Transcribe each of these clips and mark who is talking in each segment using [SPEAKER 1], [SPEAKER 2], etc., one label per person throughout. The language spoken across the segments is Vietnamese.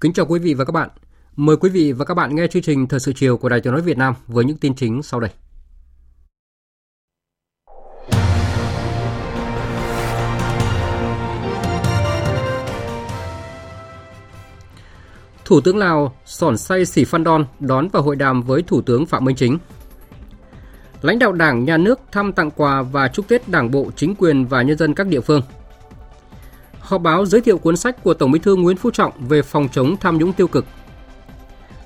[SPEAKER 1] Kính chào quý vị và các bạn. Mời quý vị và các bạn nghe chương trình Thời sự chiều của Đài Tiếng nói Việt Nam với những tin chính sau đây. Thủ tướng Lào Sòn Say Sì Phan Đon đón và hội đàm với Thủ tướng Phạm Minh Chính. Lãnh đạo Đảng, Nhà nước thăm tặng quà và chúc Tết Đảng bộ, chính quyền và nhân dân các địa phương – họp báo giới thiệu cuốn sách của Tổng Bí thư Nguyễn Phú Trọng về phòng chống tham nhũng tiêu cực.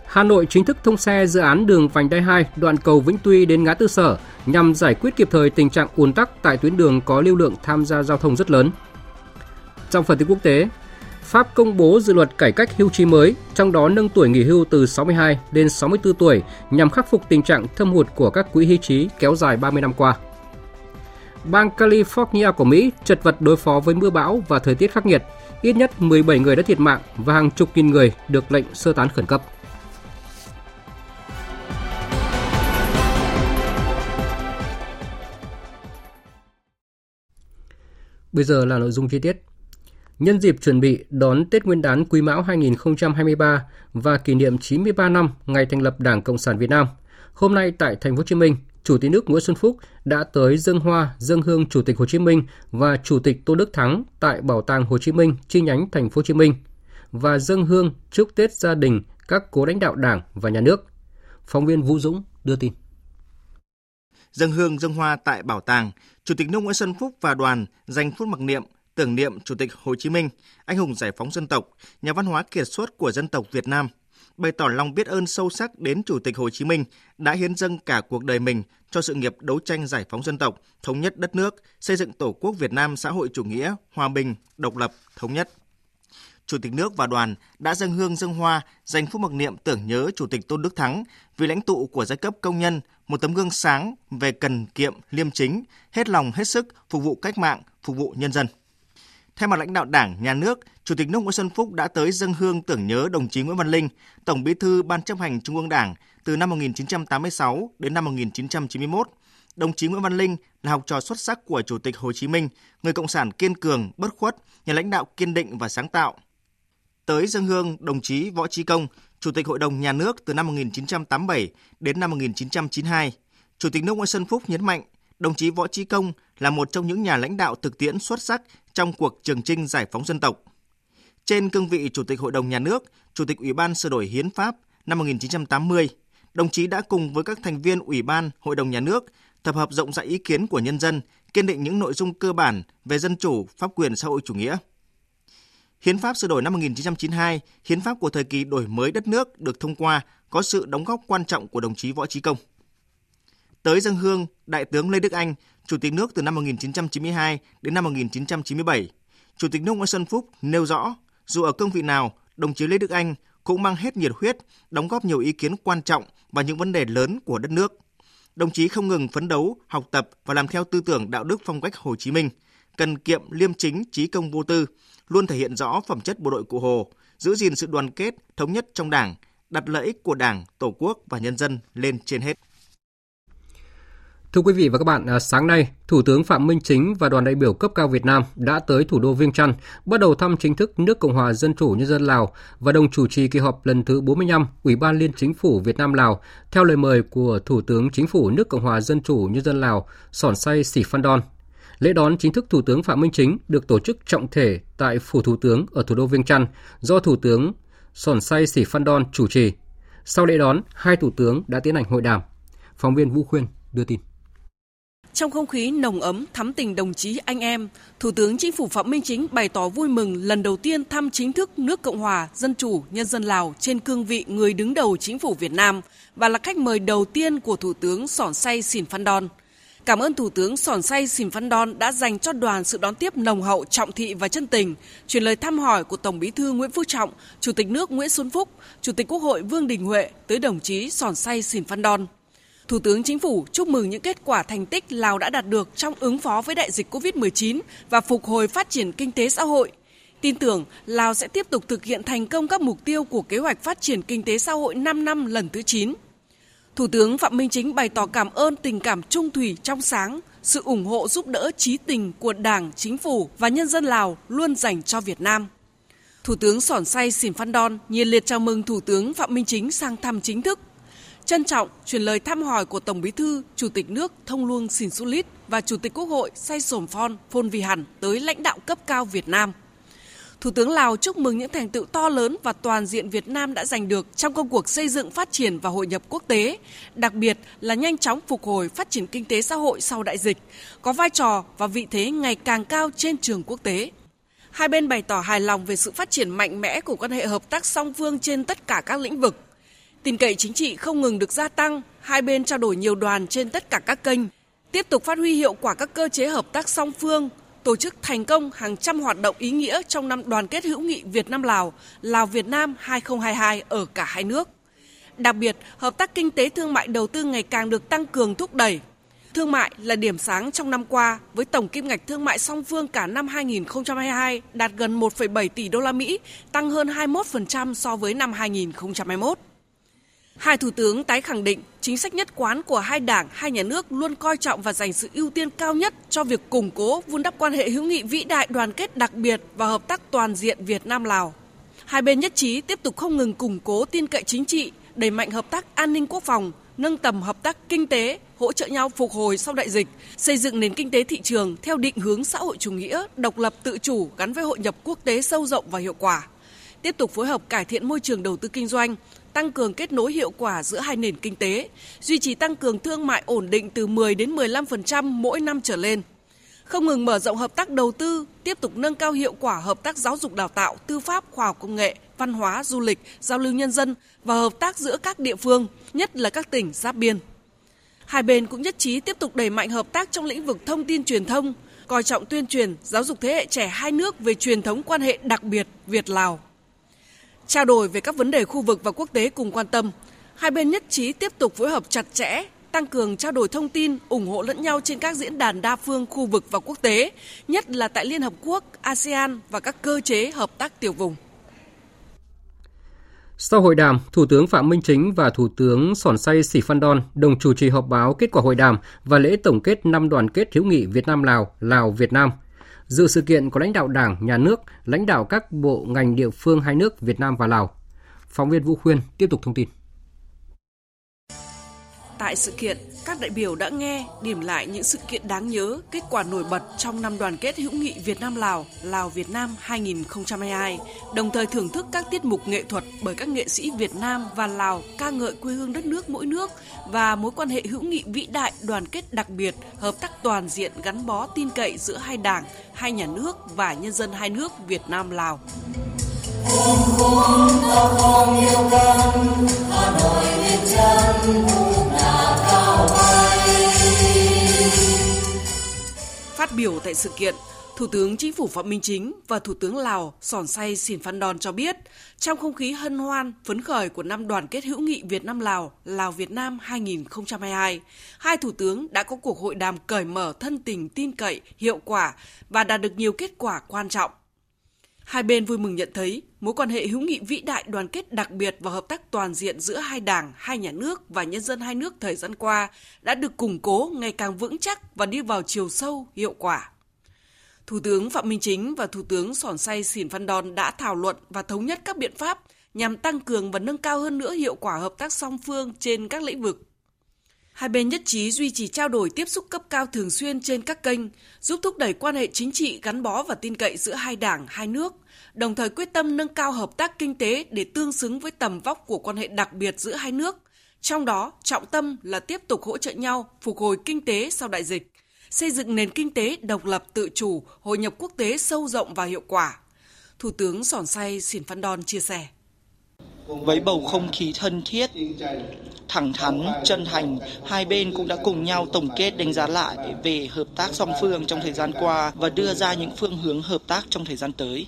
[SPEAKER 1] Hà Nội chính thức thông xe dự án đường vành đai 2 đoạn cầu Vĩnh Tuy đến ngã tư Sở nhằm giải quyết kịp thời tình trạng ùn tắc tại tuyến đường có lưu lượng tham gia giao thông rất lớn. Trong phần tin quốc tế, Pháp công bố dự luật cải cách hưu trí mới, trong đó nâng tuổi nghỉ hưu từ 62 lên 64 tuổi nhằm khắc phục tình trạng thâm hụt của các quỹ hưu trí kéo dài 30 năm qua bang California của Mỹ chật vật đối phó với mưa bão và thời tiết khắc nghiệt. Ít nhất 17 người đã thiệt mạng và hàng chục nghìn người được lệnh sơ tán khẩn cấp. Bây giờ là nội dung chi tiết. Nhân dịp chuẩn bị đón Tết Nguyên đán Quý Mão 2023 và kỷ niệm 93 năm ngày thành lập Đảng Cộng sản Việt Nam, hôm nay tại thành phố Hồ Chí Minh, Chủ tịch nước Nguyễn Xuân Phúc đã tới dân hoa, dân hương Chủ tịch Hồ Chí Minh và Chủ tịch Tô Đức Thắng tại Bảo tàng Hồ Chí Minh chi nhánh thành phố Hồ Chí Minh và dân hương chúc Tết gia đình các cố lãnh đạo Đảng và nhà nước. Phóng viên Vũ Dũng đưa tin.
[SPEAKER 2] Dân hương dân hoa tại bảo tàng, Chủ tịch nước Nguyễn Xuân Phúc và đoàn dành phút mặc niệm tưởng niệm Chủ tịch Hồ Chí Minh, anh hùng giải phóng dân tộc, nhà văn hóa kiệt xuất của dân tộc Việt Nam – bày tỏ lòng biết ơn sâu sắc đến Chủ tịch Hồ Chí Minh đã hiến dâng cả cuộc đời mình cho sự nghiệp đấu tranh giải phóng dân tộc, thống nhất đất nước, xây dựng Tổ quốc Việt Nam xã hội chủ nghĩa, hòa bình, độc lập, thống nhất. Chủ tịch nước và đoàn đã dâng hương dâng hoa, dành phút mặc niệm tưởng nhớ Chủ tịch Tôn Đức Thắng, vì lãnh tụ của giai cấp công nhân, một tấm gương sáng về cần kiệm, liêm chính, hết lòng hết sức phục vụ cách mạng, phục vụ nhân dân. Thay mặt lãnh đạo Đảng, Nhà nước, Chủ tịch nước Nguyễn Xuân Phúc đã tới dân hương tưởng nhớ đồng chí Nguyễn Văn Linh, Tổng Bí thư Ban chấp hành Trung ương Đảng từ năm 1986 đến năm 1991. Đồng chí Nguyễn Văn Linh là học trò xuất sắc của Chủ tịch Hồ Chí Minh, người cộng sản kiên cường, bất khuất, nhà lãnh đạo kiên định và sáng tạo. Tới dân hương đồng chí Võ Trí Công, Chủ tịch Hội đồng Nhà nước từ năm 1987 đến năm 1992. Chủ tịch nước Nguyễn Xuân Phúc nhấn mạnh, đồng chí Võ Trí Công là một trong những nhà lãnh đạo thực tiễn xuất sắc trong cuộc trường trinh giải phóng dân tộc. Trên cương vị Chủ tịch Hội đồng Nhà nước, Chủ tịch Ủy ban sửa đổi hiến pháp năm 1980, đồng chí đã cùng với các thành viên Ủy ban Hội đồng Nhà nước tập hợp rộng rãi ý kiến của nhân dân, kiên định những nội dung cơ bản về dân chủ, pháp quyền xã hội chủ nghĩa. Hiến pháp sửa đổi năm 1992, hiến pháp của thời kỳ đổi mới đất nước được thông qua có sự đóng góp quan trọng của đồng chí Võ Trí Công. Tới dân hương, Đại tướng Lê Đức Anh, Chủ tịch nước từ năm 1992 đến năm 1997, Chủ tịch nước Nguyễn Xuân Phúc nêu rõ, dù ở cương vị nào, đồng chí Lê Đức Anh cũng mang hết nhiệt huyết, đóng góp nhiều ý kiến quan trọng và những vấn đề lớn của đất nước. Đồng chí không ngừng phấn đấu, học tập và làm theo tư tưởng đạo đức phong cách Hồ Chí Minh, cần kiệm liêm chính, trí công vô tư, luôn thể hiện rõ phẩm chất bộ đội cụ Hồ, giữ gìn sự đoàn kết, thống nhất trong Đảng, đặt lợi ích của Đảng, Tổ quốc và nhân dân lên trên hết.
[SPEAKER 1] Thưa quý vị và các bạn, à, sáng nay, Thủ tướng Phạm Minh Chính và đoàn đại biểu cấp cao Việt Nam đã tới thủ đô Viêng Chăn, bắt đầu thăm chính thức nước Cộng hòa Dân chủ Nhân dân Lào và đồng chủ trì kỳ họp lần thứ 45 Ủy ban Liên Chính phủ Việt Nam Lào theo lời mời của Thủ tướng Chính phủ nước Cộng hòa Dân chủ Nhân dân Lào Sòn Say Sì Phan Đon. Lễ đón chính thức Thủ tướng Phạm Minh Chính được tổ chức trọng thể tại Phủ Thủ tướng ở thủ đô Viêng Chăn do Thủ tướng Sòn Say Sì Phan Đon chủ trì. Sau lễ đón, hai thủ tướng đã tiến hành hội đàm. Phóng viên Vũ Khuyên đưa tin.
[SPEAKER 3] Trong không khí nồng ấm, thắm tình đồng chí anh em, Thủ tướng Chính phủ Phạm Minh Chính bày tỏ vui mừng lần đầu tiên thăm chính thức nước Cộng hòa Dân chủ Nhân dân Lào trên cương vị người đứng đầu chính phủ Việt Nam và là khách mời đầu tiên của Thủ tướng Sỏn Say Sìn Phan Đon. Cảm ơn Thủ tướng Sòn Say Sìn Phan Đon đã dành cho đoàn sự đón tiếp nồng hậu, trọng thị và chân tình, truyền lời thăm hỏi của Tổng Bí thư Nguyễn Phú Trọng, Chủ tịch nước Nguyễn Xuân Phúc, Chủ tịch Quốc hội Vương Đình Huệ tới đồng chí Sòn Say Sìn Phan Đon. Thủ tướng Chính phủ chúc mừng những kết quả thành tích Lào đã đạt được trong ứng phó với đại dịch COVID-19 và phục hồi phát triển kinh tế xã hội. Tin tưởng Lào sẽ tiếp tục thực hiện thành công các mục tiêu của kế hoạch phát triển kinh tế xã hội 5 năm lần thứ 9. Thủ tướng Phạm Minh Chính bày tỏ cảm ơn tình cảm trung thủy trong sáng, sự ủng hộ giúp đỡ trí tình của Đảng, Chính phủ và nhân dân Lào luôn dành cho Việt Nam. Thủ tướng Sỏn Say Sìn Phan Đon nhiệt liệt chào mừng Thủ tướng Phạm Minh Chính sang thăm chính thức. Trân trọng truyền lời thăm hỏi của Tổng Bí thư, Chủ tịch nước Thông Luông Sìn Sulit và Chủ tịch Quốc hội Say Sổm Phon Phôn Vì Hẳn tới lãnh đạo cấp cao Việt Nam. Thủ tướng Lào chúc mừng những thành tựu to lớn và toàn diện Việt Nam đã giành được trong công cuộc xây dựng phát triển và hội nhập quốc tế, đặc biệt là nhanh chóng phục hồi phát triển kinh tế xã hội sau đại dịch, có vai trò và vị thế ngày càng cao trên trường quốc tế. Hai bên bày tỏ hài lòng về sự phát triển mạnh mẽ của quan hệ hợp tác song phương trên tất cả các lĩnh vực. Tin cậy chính trị không ngừng được gia tăng, hai bên trao đổi nhiều đoàn trên tất cả các kênh, tiếp tục phát huy hiệu quả các cơ chế hợp tác song phương, tổ chức thành công hàng trăm hoạt động ý nghĩa trong năm đoàn kết hữu nghị Việt Nam Lào, Lào Việt Nam 2022 ở cả hai nước. Đặc biệt, hợp tác kinh tế thương mại đầu tư ngày càng được tăng cường thúc đẩy. Thương mại là điểm sáng trong năm qua với tổng kim ngạch thương mại song phương cả năm 2022 đạt gần 1,7 tỷ đô la Mỹ, tăng hơn 21% so với năm 2021. Hai thủ tướng tái khẳng định chính sách nhất quán của hai đảng, hai nhà nước luôn coi trọng và dành sự ưu tiên cao nhất cho việc củng cố, vun đắp quan hệ hữu nghị vĩ đại đoàn kết đặc biệt và hợp tác toàn diện Việt Nam Lào. Hai bên nhất trí tiếp tục không ngừng củng cố tin cậy chính trị, đẩy mạnh hợp tác an ninh quốc phòng, nâng tầm hợp tác kinh tế, hỗ trợ nhau phục hồi sau đại dịch, xây dựng nền kinh tế thị trường theo định hướng xã hội chủ nghĩa, độc lập tự chủ gắn với hội nhập quốc tế sâu rộng và hiệu quả. Tiếp tục phối hợp cải thiện môi trường đầu tư kinh doanh, tăng cường kết nối hiệu quả giữa hai nền kinh tế, duy trì tăng cường thương mại ổn định từ 10 đến 15% mỗi năm trở lên. Không ngừng mở rộng hợp tác đầu tư, tiếp tục nâng cao hiệu quả hợp tác giáo dục đào tạo, tư pháp, khoa học công nghệ, văn hóa, du lịch, giao lưu nhân dân và hợp tác giữa các địa phương, nhất là các tỉnh giáp biên. Hai bên cũng nhất trí tiếp tục đẩy mạnh hợp tác trong lĩnh vực thông tin truyền thông, coi trọng tuyên truyền, giáo dục thế hệ trẻ hai nước về truyền thống quan hệ đặc biệt Việt-Lào trao đổi về các vấn đề khu vực và quốc tế cùng quan tâm. Hai bên nhất trí tiếp tục phối hợp chặt chẽ, tăng cường trao đổi thông tin, ủng hộ lẫn nhau trên các diễn đàn đa phương khu vực và quốc tế, nhất là tại Liên Hợp Quốc, ASEAN và các cơ chế hợp tác tiểu vùng.
[SPEAKER 1] Sau hội đàm, Thủ tướng Phạm Minh Chính và Thủ tướng Sòn Say Sĩ Phan Đon đồng chủ trì họp báo kết quả hội đàm và lễ tổng kết năm đoàn kết hữu nghị Việt Nam Lào, Lào Việt Nam – Dự sự kiện có lãnh đạo Đảng, Nhà nước, lãnh đạo các bộ ngành địa phương hai nước Việt Nam và Lào. Phóng viên Vũ Khuyên tiếp tục thông tin.
[SPEAKER 3] Tại sự kiện, các đại biểu đã nghe, điểm lại những sự kiện đáng nhớ, kết quả nổi bật trong năm đoàn kết hữu nghị Việt Nam Lào, Lào Việt Nam 2022, đồng thời thưởng thức các tiết mục nghệ thuật bởi các nghệ sĩ Việt Nam và Lào ca ngợi quê hương đất nước mỗi nước và mối quan hệ hữu nghị vĩ đại, đoàn kết đặc biệt, hợp tác toàn diện gắn bó tin cậy giữa hai đảng, hai nhà nước và nhân dân hai nước Việt Nam Lào. Hà Nội biểu tại sự kiện, Thủ tướng Chính phủ Phạm Minh Chính và Thủ tướng Lào Sòn Say Sìn Phan Đòn cho biết, trong không khí hân hoan, phấn khởi của năm đoàn kết hữu nghị Việt Nam Lào, Lào Việt Nam 2022, hai thủ tướng đã có cuộc hội đàm cởi mở thân tình tin cậy, hiệu quả và đạt được nhiều kết quả quan trọng. Hai bên vui mừng nhận thấy mối quan hệ hữu nghị vĩ đại đoàn kết đặc biệt và hợp tác toàn diện giữa hai đảng, hai nhà nước và nhân dân hai nước thời gian qua đã được củng cố ngày càng vững chắc và đi vào chiều sâu, hiệu quả. Thủ tướng Phạm Minh Chính và Thủ tướng Sòn Say sỉn văn Đòn đã thảo luận và thống nhất các biện pháp nhằm tăng cường và nâng cao hơn nữa hiệu quả hợp tác song phương trên các lĩnh vực Hai bên nhất trí duy trì trao đổi tiếp xúc cấp cao thường xuyên trên các kênh, giúp thúc đẩy quan hệ chính trị gắn bó và tin cậy giữa hai đảng, hai nước, đồng thời quyết tâm nâng cao hợp tác kinh tế để tương xứng với tầm vóc của quan hệ đặc biệt giữa hai nước. Trong đó, trọng tâm là tiếp tục hỗ trợ nhau phục hồi kinh tế sau đại dịch, xây dựng nền kinh tế độc lập tự chủ, hội nhập quốc tế sâu rộng và hiệu quả. Thủ tướng Sòn Say Sìn Phan Đon chia sẻ.
[SPEAKER 4] Với bầu không khí thân thiết, thẳng thắn, chân thành, hai bên cũng đã cùng nhau tổng kết đánh giá lại về hợp tác song phương trong thời gian qua và đưa ra những phương hướng hợp tác trong thời gian tới.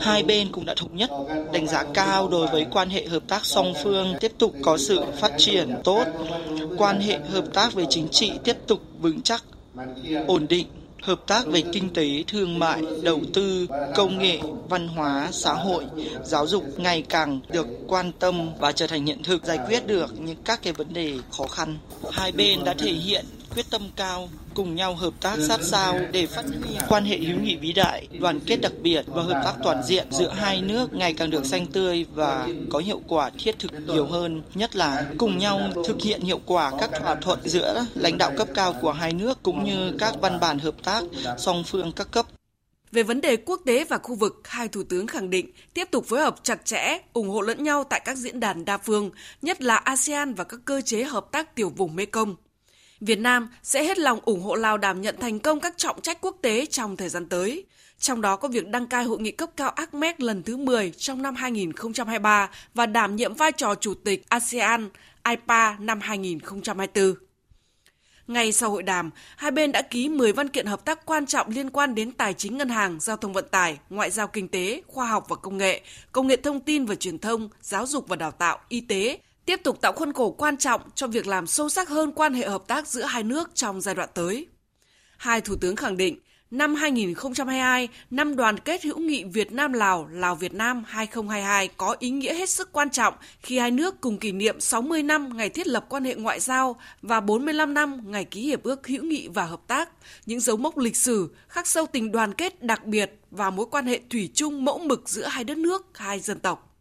[SPEAKER 4] Hai bên cũng đã thống nhất đánh giá cao đối với quan hệ hợp tác song phương tiếp tục có sự phát triển tốt, quan hệ hợp tác về chính trị tiếp tục vững chắc, ổn định hợp tác về kinh tế, thương mại, đầu tư, công nghệ, văn hóa, xã hội, giáo dục ngày càng được quan tâm và trở thành hiện thực giải quyết được những các cái vấn đề khó khăn. Hai bên đã thể hiện quyết tâm cao cùng nhau hợp tác sát sao để phát huy quan hệ hữu nghị vĩ đại, đoàn kết đặc biệt và hợp tác toàn diện giữa hai nước ngày càng được xanh tươi và có hiệu quả thiết thực nhiều hơn, nhất là cùng nhau thực hiện hiệu quả các thỏa thuận giữa lãnh đạo cấp cao của hai nước cũng như các văn bản hợp tác song phương các cấp.
[SPEAKER 3] Về vấn đề quốc tế và khu vực, hai thủ tướng khẳng định tiếp tục phối hợp chặt chẽ, ủng hộ lẫn nhau tại các diễn đàn đa phương, nhất là ASEAN và các cơ chế hợp tác tiểu vùng Mekong. Việt Nam sẽ hết lòng ủng hộ Lào đảm nhận thành công các trọng trách quốc tế trong thời gian tới. Trong đó có việc đăng cai hội nghị cấp cao ACMEC lần thứ 10 trong năm 2023 và đảm nhiệm vai trò chủ tịch ASEAN IPA năm 2024. Ngay sau hội đàm, hai bên đã ký 10 văn kiện hợp tác quan trọng liên quan đến tài chính ngân hàng, giao thông vận tải, ngoại giao kinh tế, khoa học và công nghệ, công nghệ thông tin và truyền thông, giáo dục và đào tạo, y tế, tiếp tục tạo khuôn khổ quan trọng cho việc làm sâu sắc hơn quan hệ hợp tác giữa hai nước trong giai đoạn tới. Hai thủ tướng khẳng định, năm 2022, năm đoàn kết hữu nghị Việt Nam Lào, Lào Việt Nam 2022 có ý nghĩa hết sức quan trọng khi hai nước cùng kỷ niệm 60 năm ngày thiết lập quan hệ ngoại giao và 45 năm ngày ký hiệp ước hữu nghị và hợp tác, những dấu mốc lịch sử khắc sâu tình đoàn kết đặc biệt và mối quan hệ thủy chung mẫu mực giữa hai đất nước, hai dân tộc.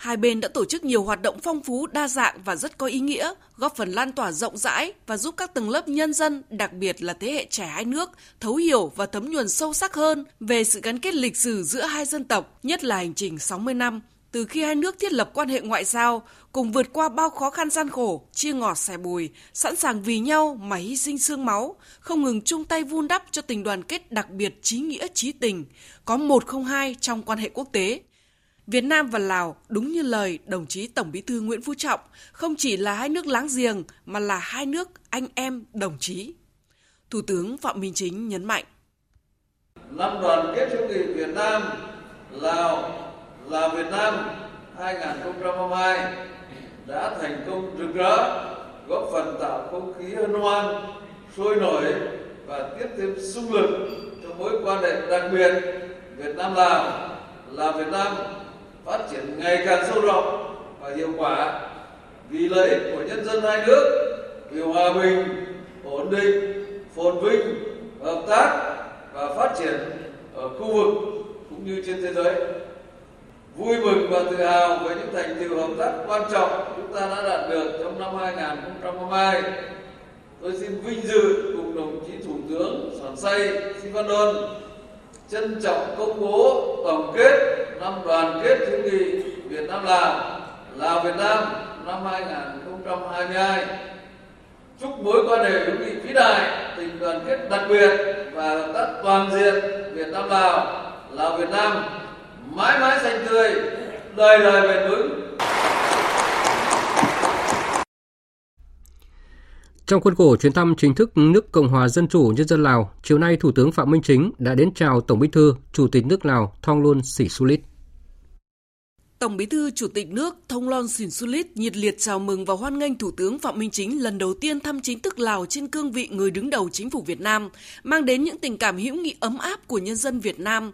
[SPEAKER 3] Hai bên đã tổ chức nhiều hoạt động phong phú, đa dạng và rất có ý nghĩa, góp phần lan tỏa rộng rãi và giúp các tầng lớp nhân dân, đặc biệt là thế hệ trẻ hai nước, thấu hiểu và thấm nhuần sâu sắc hơn về sự gắn kết lịch sử giữa hai dân tộc, nhất là hành trình 60 năm từ khi hai nước thiết lập quan hệ ngoại giao, cùng vượt qua bao khó khăn gian khổ, chia ngọt sẻ bùi, sẵn sàng vì nhau mà hy sinh xương máu, không ngừng chung tay vun đắp cho tình đoàn kết đặc biệt trí nghĩa trí tình, có một không hai trong quan hệ quốc tế. Việt Nam và Lào, đúng như lời đồng chí Tổng Bí thư Nguyễn Phú Trọng, không chỉ là hai nước láng giềng mà là hai nước anh em đồng chí. Thủ tướng Phạm Minh Chính nhấn mạnh.
[SPEAKER 5] Năm đoàn kết hữu nghị Việt Nam, Lào, Lào Việt Nam 2022 đã thành công rực rỡ, góp phần tạo không khí hân hoan, sôi nổi và tiếp thêm sung lực cho mối quan hệ đặc biệt Việt Nam Lào, là Việt Nam phát triển ngày càng sâu rộng và hiệu quả vì lợi ích của nhân dân hai nước, vì hòa bình, ổn định, phồn vinh, hợp tác và phát triển ở khu vực cũng như trên thế giới. Vui mừng và tự hào về những thành tựu hợp tác quan trọng chúng ta đã đạt được trong năm 2022 tôi xin vinh dự cùng đồng chí thủ tướng Sòn Say Sivandon trân trọng công bố tổng kết năm đoàn kết hữu nghị Việt Nam Lào, Lào Việt Nam năm 2022. Chúc mối quan hệ hữu nghị vĩ đại, tình đoàn kết đặc biệt và hợp tác toàn diện Việt Nam Lào, Lào Việt Nam mãi mãi xanh tươi, đời đời bền vững.
[SPEAKER 1] Trong khuôn khổ chuyến thăm chính thức nước Cộng hòa Dân chủ Nhân dân Lào, chiều nay Thủ tướng Phạm Minh Chính đã đến chào Tổng Bí thư, Chủ tịch nước Lào Thongloun Sisoulith.
[SPEAKER 3] Tổng Bí thư Chủ tịch nước Thông Lon su Sulit nhiệt liệt chào mừng và hoan nghênh Thủ tướng Phạm Minh Chính lần đầu tiên thăm chính thức Lào trên cương vị người đứng đầu chính phủ Việt Nam, mang đến những tình cảm hữu nghị ấm áp của nhân dân Việt Nam.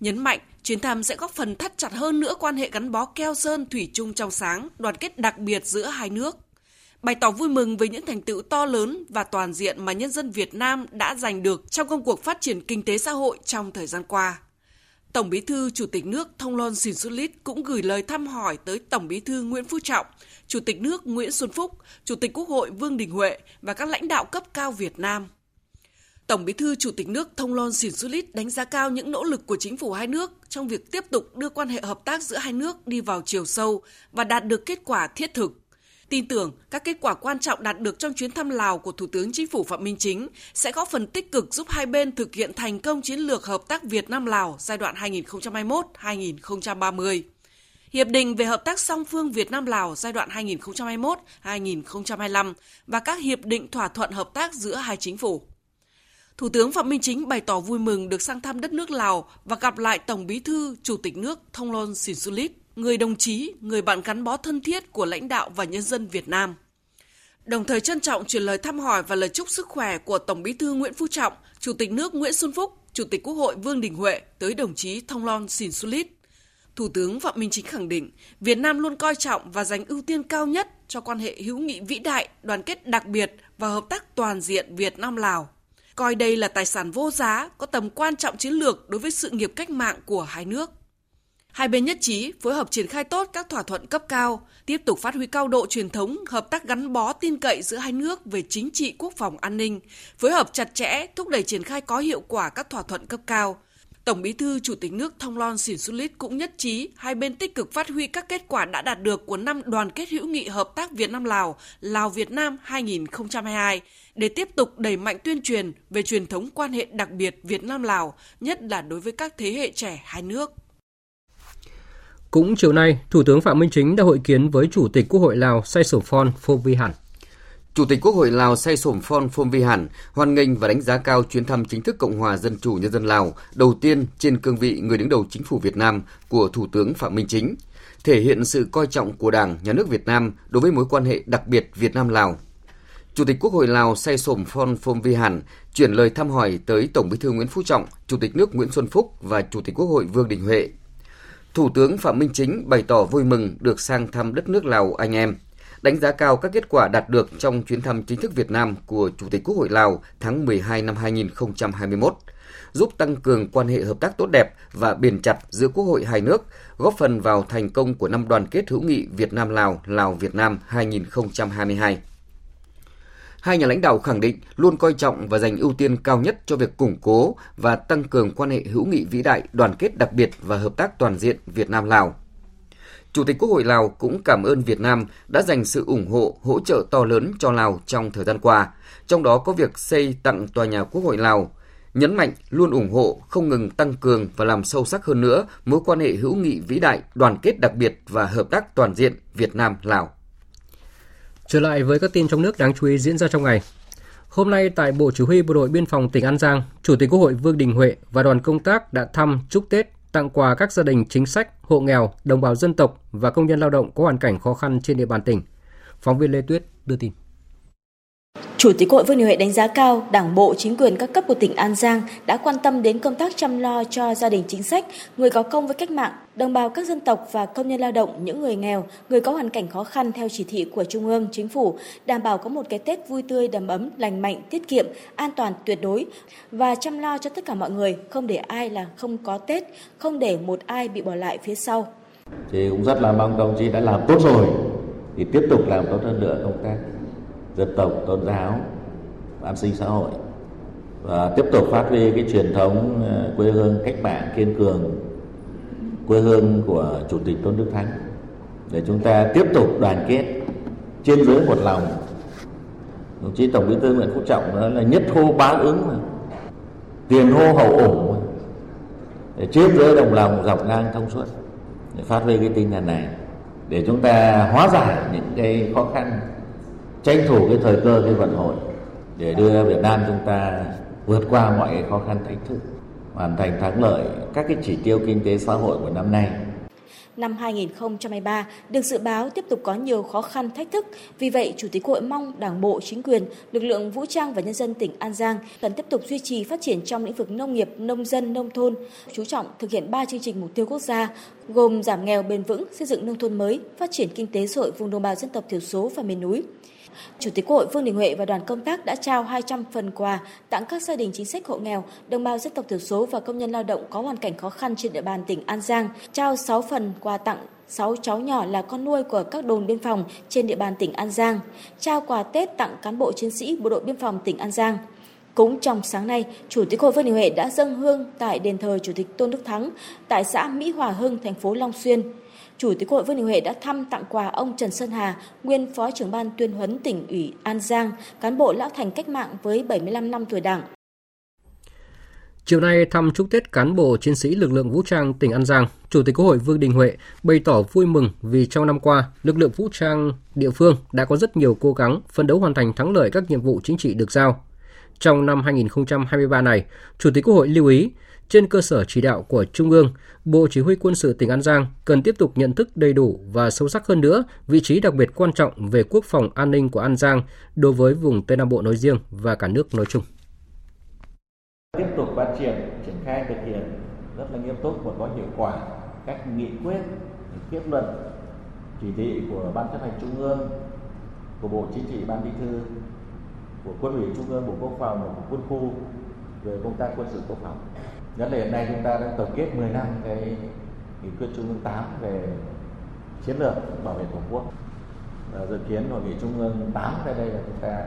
[SPEAKER 3] Nhấn mạnh, chuyến thăm sẽ góp phần thắt chặt hơn nữa quan hệ gắn bó keo sơn thủy chung trong sáng, đoàn kết đặc biệt giữa hai nước. Bày tỏ vui mừng với những thành tựu to lớn và toàn diện mà nhân dân Việt Nam đã giành được trong công cuộc phát triển kinh tế xã hội trong thời gian qua. Tổng Bí thư Chủ tịch nước Thông Lon Xin Xuất Lít cũng gửi lời thăm hỏi tới Tổng Bí thư Nguyễn Phú Trọng, Chủ tịch nước Nguyễn Xuân Phúc, Chủ tịch Quốc hội Vương Đình Huệ và các lãnh đạo cấp cao Việt Nam. Tổng Bí thư Chủ tịch nước Thông Lon Xin Xuất Lít đánh giá cao những nỗ lực của chính phủ hai nước trong việc tiếp tục đưa quan hệ hợp tác giữa hai nước đi vào chiều sâu và đạt được kết quả thiết thực tin tưởng các kết quả quan trọng đạt được trong chuyến thăm Lào của Thủ tướng Chính phủ Phạm Minh Chính sẽ góp phần tích cực giúp hai bên thực hiện thành công chiến lược hợp tác Việt Nam Lào giai đoạn 2021-2030. Hiệp định về hợp tác song phương Việt Nam Lào giai đoạn 2021-2025 và các hiệp định thỏa thuận hợp tác giữa hai chính phủ. Thủ tướng Phạm Minh Chính bày tỏ vui mừng được sang thăm đất nước Lào và gặp lại Tổng Bí thư Chủ tịch nước Thông Lôn Sinsulit, người đồng chí, người bạn gắn bó thân thiết của lãnh đạo và nhân dân Việt Nam. Đồng thời trân trọng truyền lời thăm hỏi và lời chúc sức khỏe của Tổng Bí thư Nguyễn Phú Trọng, Chủ tịch nước Nguyễn Xuân Phúc, Chủ tịch Quốc hội Vương Đình Huệ tới đồng chí Thông Lon Sinsulit. Thủ tướng Phạm Minh Chính khẳng định, Việt Nam luôn coi trọng và dành ưu tiên cao nhất cho quan hệ hữu nghị vĩ đại, đoàn kết đặc biệt và hợp tác toàn diện Việt Nam Lào coi đây là tài sản vô giá, có tầm quan trọng chiến lược đối với sự nghiệp cách mạng của hai nước. Hai bên nhất trí phối hợp triển khai tốt các thỏa thuận cấp cao, tiếp tục phát huy cao độ truyền thống hợp tác gắn bó tin cậy giữa hai nước về chính trị quốc phòng an ninh, phối hợp chặt chẽ thúc đẩy triển khai có hiệu quả các thỏa thuận cấp cao, Tổng Bí thư Chủ tịch nước Thông Lon Xỉn Sulit cũng nhất trí hai bên tích cực phát huy các kết quả đã đạt được của năm đoàn kết hữu nghị hợp tác Việt Nam Lào, Lào Việt Nam 2022 để tiếp tục đẩy mạnh tuyên truyền về truyền thống quan hệ đặc biệt Việt Nam Lào, nhất là đối với các thế hệ trẻ hai nước.
[SPEAKER 1] Cũng chiều nay, Thủ tướng Phạm Minh Chính đã hội kiến với Chủ tịch Quốc hội Lào Say Sổm Phon Phô Vi Hẳn.
[SPEAKER 6] Chủ tịch Quốc hội Lào Say Sổm Phon Phom Vi Hẳn hoan nghênh và đánh giá cao chuyến thăm chính thức Cộng hòa Dân chủ Nhân dân Lào đầu tiên trên cương vị người đứng đầu chính phủ Việt Nam của Thủ tướng Phạm Minh Chính, thể hiện sự coi trọng của Đảng, Nhà nước Việt Nam đối với mối quan hệ đặc biệt Việt Nam-Lào. Chủ tịch Quốc hội Lào Say Sổm Phon Phom Vi Hẳn chuyển lời thăm hỏi tới Tổng bí thư Nguyễn Phú Trọng, Chủ tịch nước Nguyễn Xuân Phúc và Chủ tịch Quốc hội Vương Đình Huệ. Thủ tướng Phạm Minh Chính bày tỏ vui mừng được sang thăm đất nước Lào anh em – đánh giá cao các kết quả đạt được trong chuyến thăm chính thức Việt Nam của Chủ tịch Quốc hội Lào tháng 12 năm 2021, giúp tăng cường quan hệ hợp tác tốt đẹp và bền chặt giữa Quốc hội hai nước, góp phần vào thành công của năm đoàn kết hữu nghị Việt Nam Lào, Lào Việt Nam 2022. Hai nhà lãnh đạo khẳng định luôn coi trọng và dành ưu tiên cao nhất cho việc củng cố và tăng cường quan hệ hữu nghị vĩ đại, đoàn kết đặc biệt và hợp tác toàn diện Việt Nam Lào Chủ tịch Quốc hội Lào cũng cảm ơn Việt Nam đã dành sự ủng hộ, hỗ trợ to lớn cho Lào trong thời gian qua, trong đó có việc xây tặng tòa nhà Quốc hội Lào, nhấn mạnh luôn ủng hộ, không ngừng tăng cường và làm sâu sắc hơn nữa mối quan hệ hữu nghị vĩ đại, đoàn kết đặc biệt và hợp tác toàn diện Việt Nam-Lào.
[SPEAKER 1] Trở lại với các tin trong nước đáng chú ý diễn ra trong ngày. Hôm nay tại Bộ Chỉ huy Bộ đội Biên phòng tỉnh An Giang, Chủ tịch Quốc hội Vương Đình Huệ và đoàn công tác đã thăm chúc Tết tặng quà các gia đình chính sách, hộ nghèo, đồng bào dân tộc và công nhân lao động có hoàn cảnh khó khăn trên địa bàn tỉnh. Phóng viên Lê Tuyết đưa tin.
[SPEAKER 7] Chủ tịch Hội Vương Đình Huệ đánh giá cao Đảng bộ, chính quyền các cấp của tỉnh An Giang đã quan tâm đến công tác chăm lo cho gia đình chính sách, người có công với cách mạng, đồng bào các dân tộc và công nhân lao động, những người nghèo, người có hoàn cảnh khó khăn theo chỉ thị của Trung ương, Chính phủ, đảm bảo có một cái Tết vui tươi, đầm ấm, lành mạnh, tiết kiệm, an toàn tuyệt đối và chăm lo cho tất cả mọi người, không để ai là không có Tết, không để một ai bị bỏ lại phía sau.
[SPEAKER 8] Thì cũng rất là mong đồng chí đã làm tốt rồi, thì tiếp tục làm tốt hơn nữa công tác dân tộc, tôn giáo, an sinh xã hội. Và tiếp tục phát huy cái truyền thống ờ, quê hương cách mạng kiên cường, quê hương của chủ tịch tôn đức thắng. Để chúng ta tiếp tục đoàn kết, trên dưới một lòng. Đồng chí tổng bí thư nguyễn phú trọng đó là nhất hô bá ứng mà. tiền hô hậu ủng để trên dưới đồng lòng dọc ngang thông suốt. Để phát huy cái tinh thần này. Để chúng ta hóa giải những cái khó khăn tranh thủ cái thời cơ cái vận hội để đưa Việt Nam chúng ta vượt qua mọi khó khăn thách thức hoàn thành thắng lợi các cái chỉ tiêu kinh tế xã hội của năm nay.
[SPEAKER 7] Năm 2023 được dự báo tiếp tục có nhiều khó khăn thách thức. Vì vậy, Chủ tịch Hội mong Đảng bộ, chính quyền, lực lượng vũ trang và nhân dân tỉnh An Giang cần tiếp tục duy trì phát triển trong lĩnh vực nông nghiệp, nông dân, nông thôn, chú trọng thực hiện 3 chương trình mục tiêu quốc gia gồm giảm nghèo bền vững, xây dựng nông thôn mới, phát triển kinh tế xã hội vùng đồng bào dân tộc thiểu số và miền núi. Chủ tịch Quốc hội Vương Đình Huệ và đoàn công tác đã trao 200 phần quà tặng các gia đình chính sách hộ nghèo, đồng bào dân tộc thiểu số và công nhân lao động có hoàn cảnh khó khăn trên địa bàn tỉnh An Giang, trao 6 phần quà tặng 6 cháu nhỏ là con nuôi của các đồn biên phòng trên địa bàn tỉnh An Giang, trao quà Tết tặng cán bộ chiến sĩ bộ đội biên phòng tỉnh An Giang. Cũng trong sáng nay, Chủ tịch Hội Vương Đình Huệ đã dâng hương tại đền thờ Chủ tịch Tôn Đức Thắng tại xã Mỹ Hòa Hưng, thành phố Long Xuyên.
[SPEAKER 9] Chủ tịch Hội Vương Đình Huệ đã thăm tặng quà ông Trần Sơn Hà, nguyên Phó trưởng ban tuyên huấn tỉnh ủy An Giang, cán bộ lão thành cách mạng với 75 năm tuổi Đảng.
[SPEAKER 1] Chiều nay thăm chúc Tết cán bộ chiến sĩ lực lượng vũ trang tỉnh An Giang, Chủ tịch Quốc hội Vương Đình Huệ bày tỏ vui mừng vì trong năm qua, lực lượng vũ trang địa phương đã có rất nhiều cố gắng phấn đấu hoàn thành thắng lợi các nhiệm vụ chính trị được giao. Trong năm 2023 này, Chủ tịch Quốc hội lưu ý, trên cơ sở chỉ đạo của Trung ương, Bộ Chỉ huy quân sự tỉnh An Giang cần tiếp tục nhận thức đầy đủ và sâu sắc hơn nữa vị trí đặc biệt quan trọng về quốc phòng an ninh của An Giang đối với vùng Tây Nam Bộ nói riêng và cả nước nói chung.
[SPEAKER 8] Tiếp tục phát triển, triển khai thực hiện rất là nghiêm túc và có hiệu quả các nghị quyết, kết luận, chỉ thị của Ban chấp hành Trung ương, của Bộ Chính trị, Ban Bí thư, của Quân ủy Trung ương, Bộ Quốc phòng và của Quân khu về công tác quân sự quốc phòng. Nhất là hiện nay chúng ta đã tổng kết 10 năm cái nghị quyết Trung ương 8 về chiến lược bảo vệ Tổ quốc. Và dự kiến hội nghị Trung ương 8 tại đây là chúng ta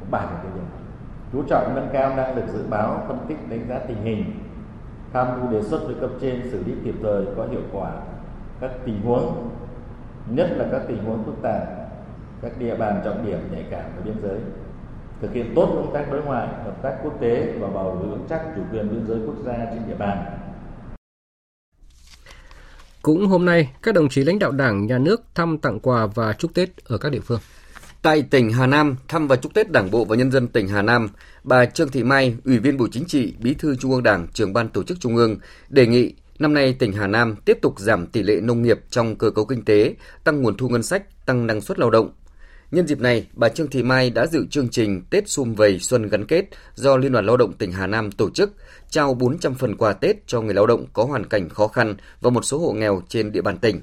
[SPEAKER 8] cũng bàn về cái điều này chú trọng nâng cao năng lực dự báo, phân tích đánh giá tình hình, tham mưu đề xuất với cấp trên xử lý kịp thời có hiệu quả các tình huống, nhất là các tình huống phức tạp, các địa bàn trọng điểm nhạy cảm ở biên giới, thực hiện tốt công tác đối ngoại, hợp tác quốc tế và bảo vệ vững chắc chủ quyền biên giới quốc gia trên địa bàn.
[SPEAKER 1] Cũng hôm nay, các đồng chí lãnh đạo Đảng, Nhà nước thăm tặng quà và chúc Tết ở các địa phương.
[SPEAKER 6] Tại tỉnh Hà Nam, thăm và chúc Tết Đảng bộ và nhân dân tỉnh Hà Nam, bà Trương Thị Mai, Ủy viên Bộ Chính trị, Bí thư Trung ương Đảng, trưởng ban tổ chức Trung ương đề nghị năm nay tỉnh Hà Nam tiếp tục giảm tỷ lệ nông nghiệp trong cơ cấu kinh tế, tăng nguồn thu ngân sách, tăng năng suất lao động. Nhân dịp này, bà Trương Thị Mai đã dự chương trình Tết Xung Vầy Xuân Gắn Kết do Liên đoàn Lao động tỉnh Hà Nam tổ chức, trao 400 phần quà Tết cho người lao động có hoàn cảnh khó khăn và một số hộ nghèo trên địa bàn tỉnh.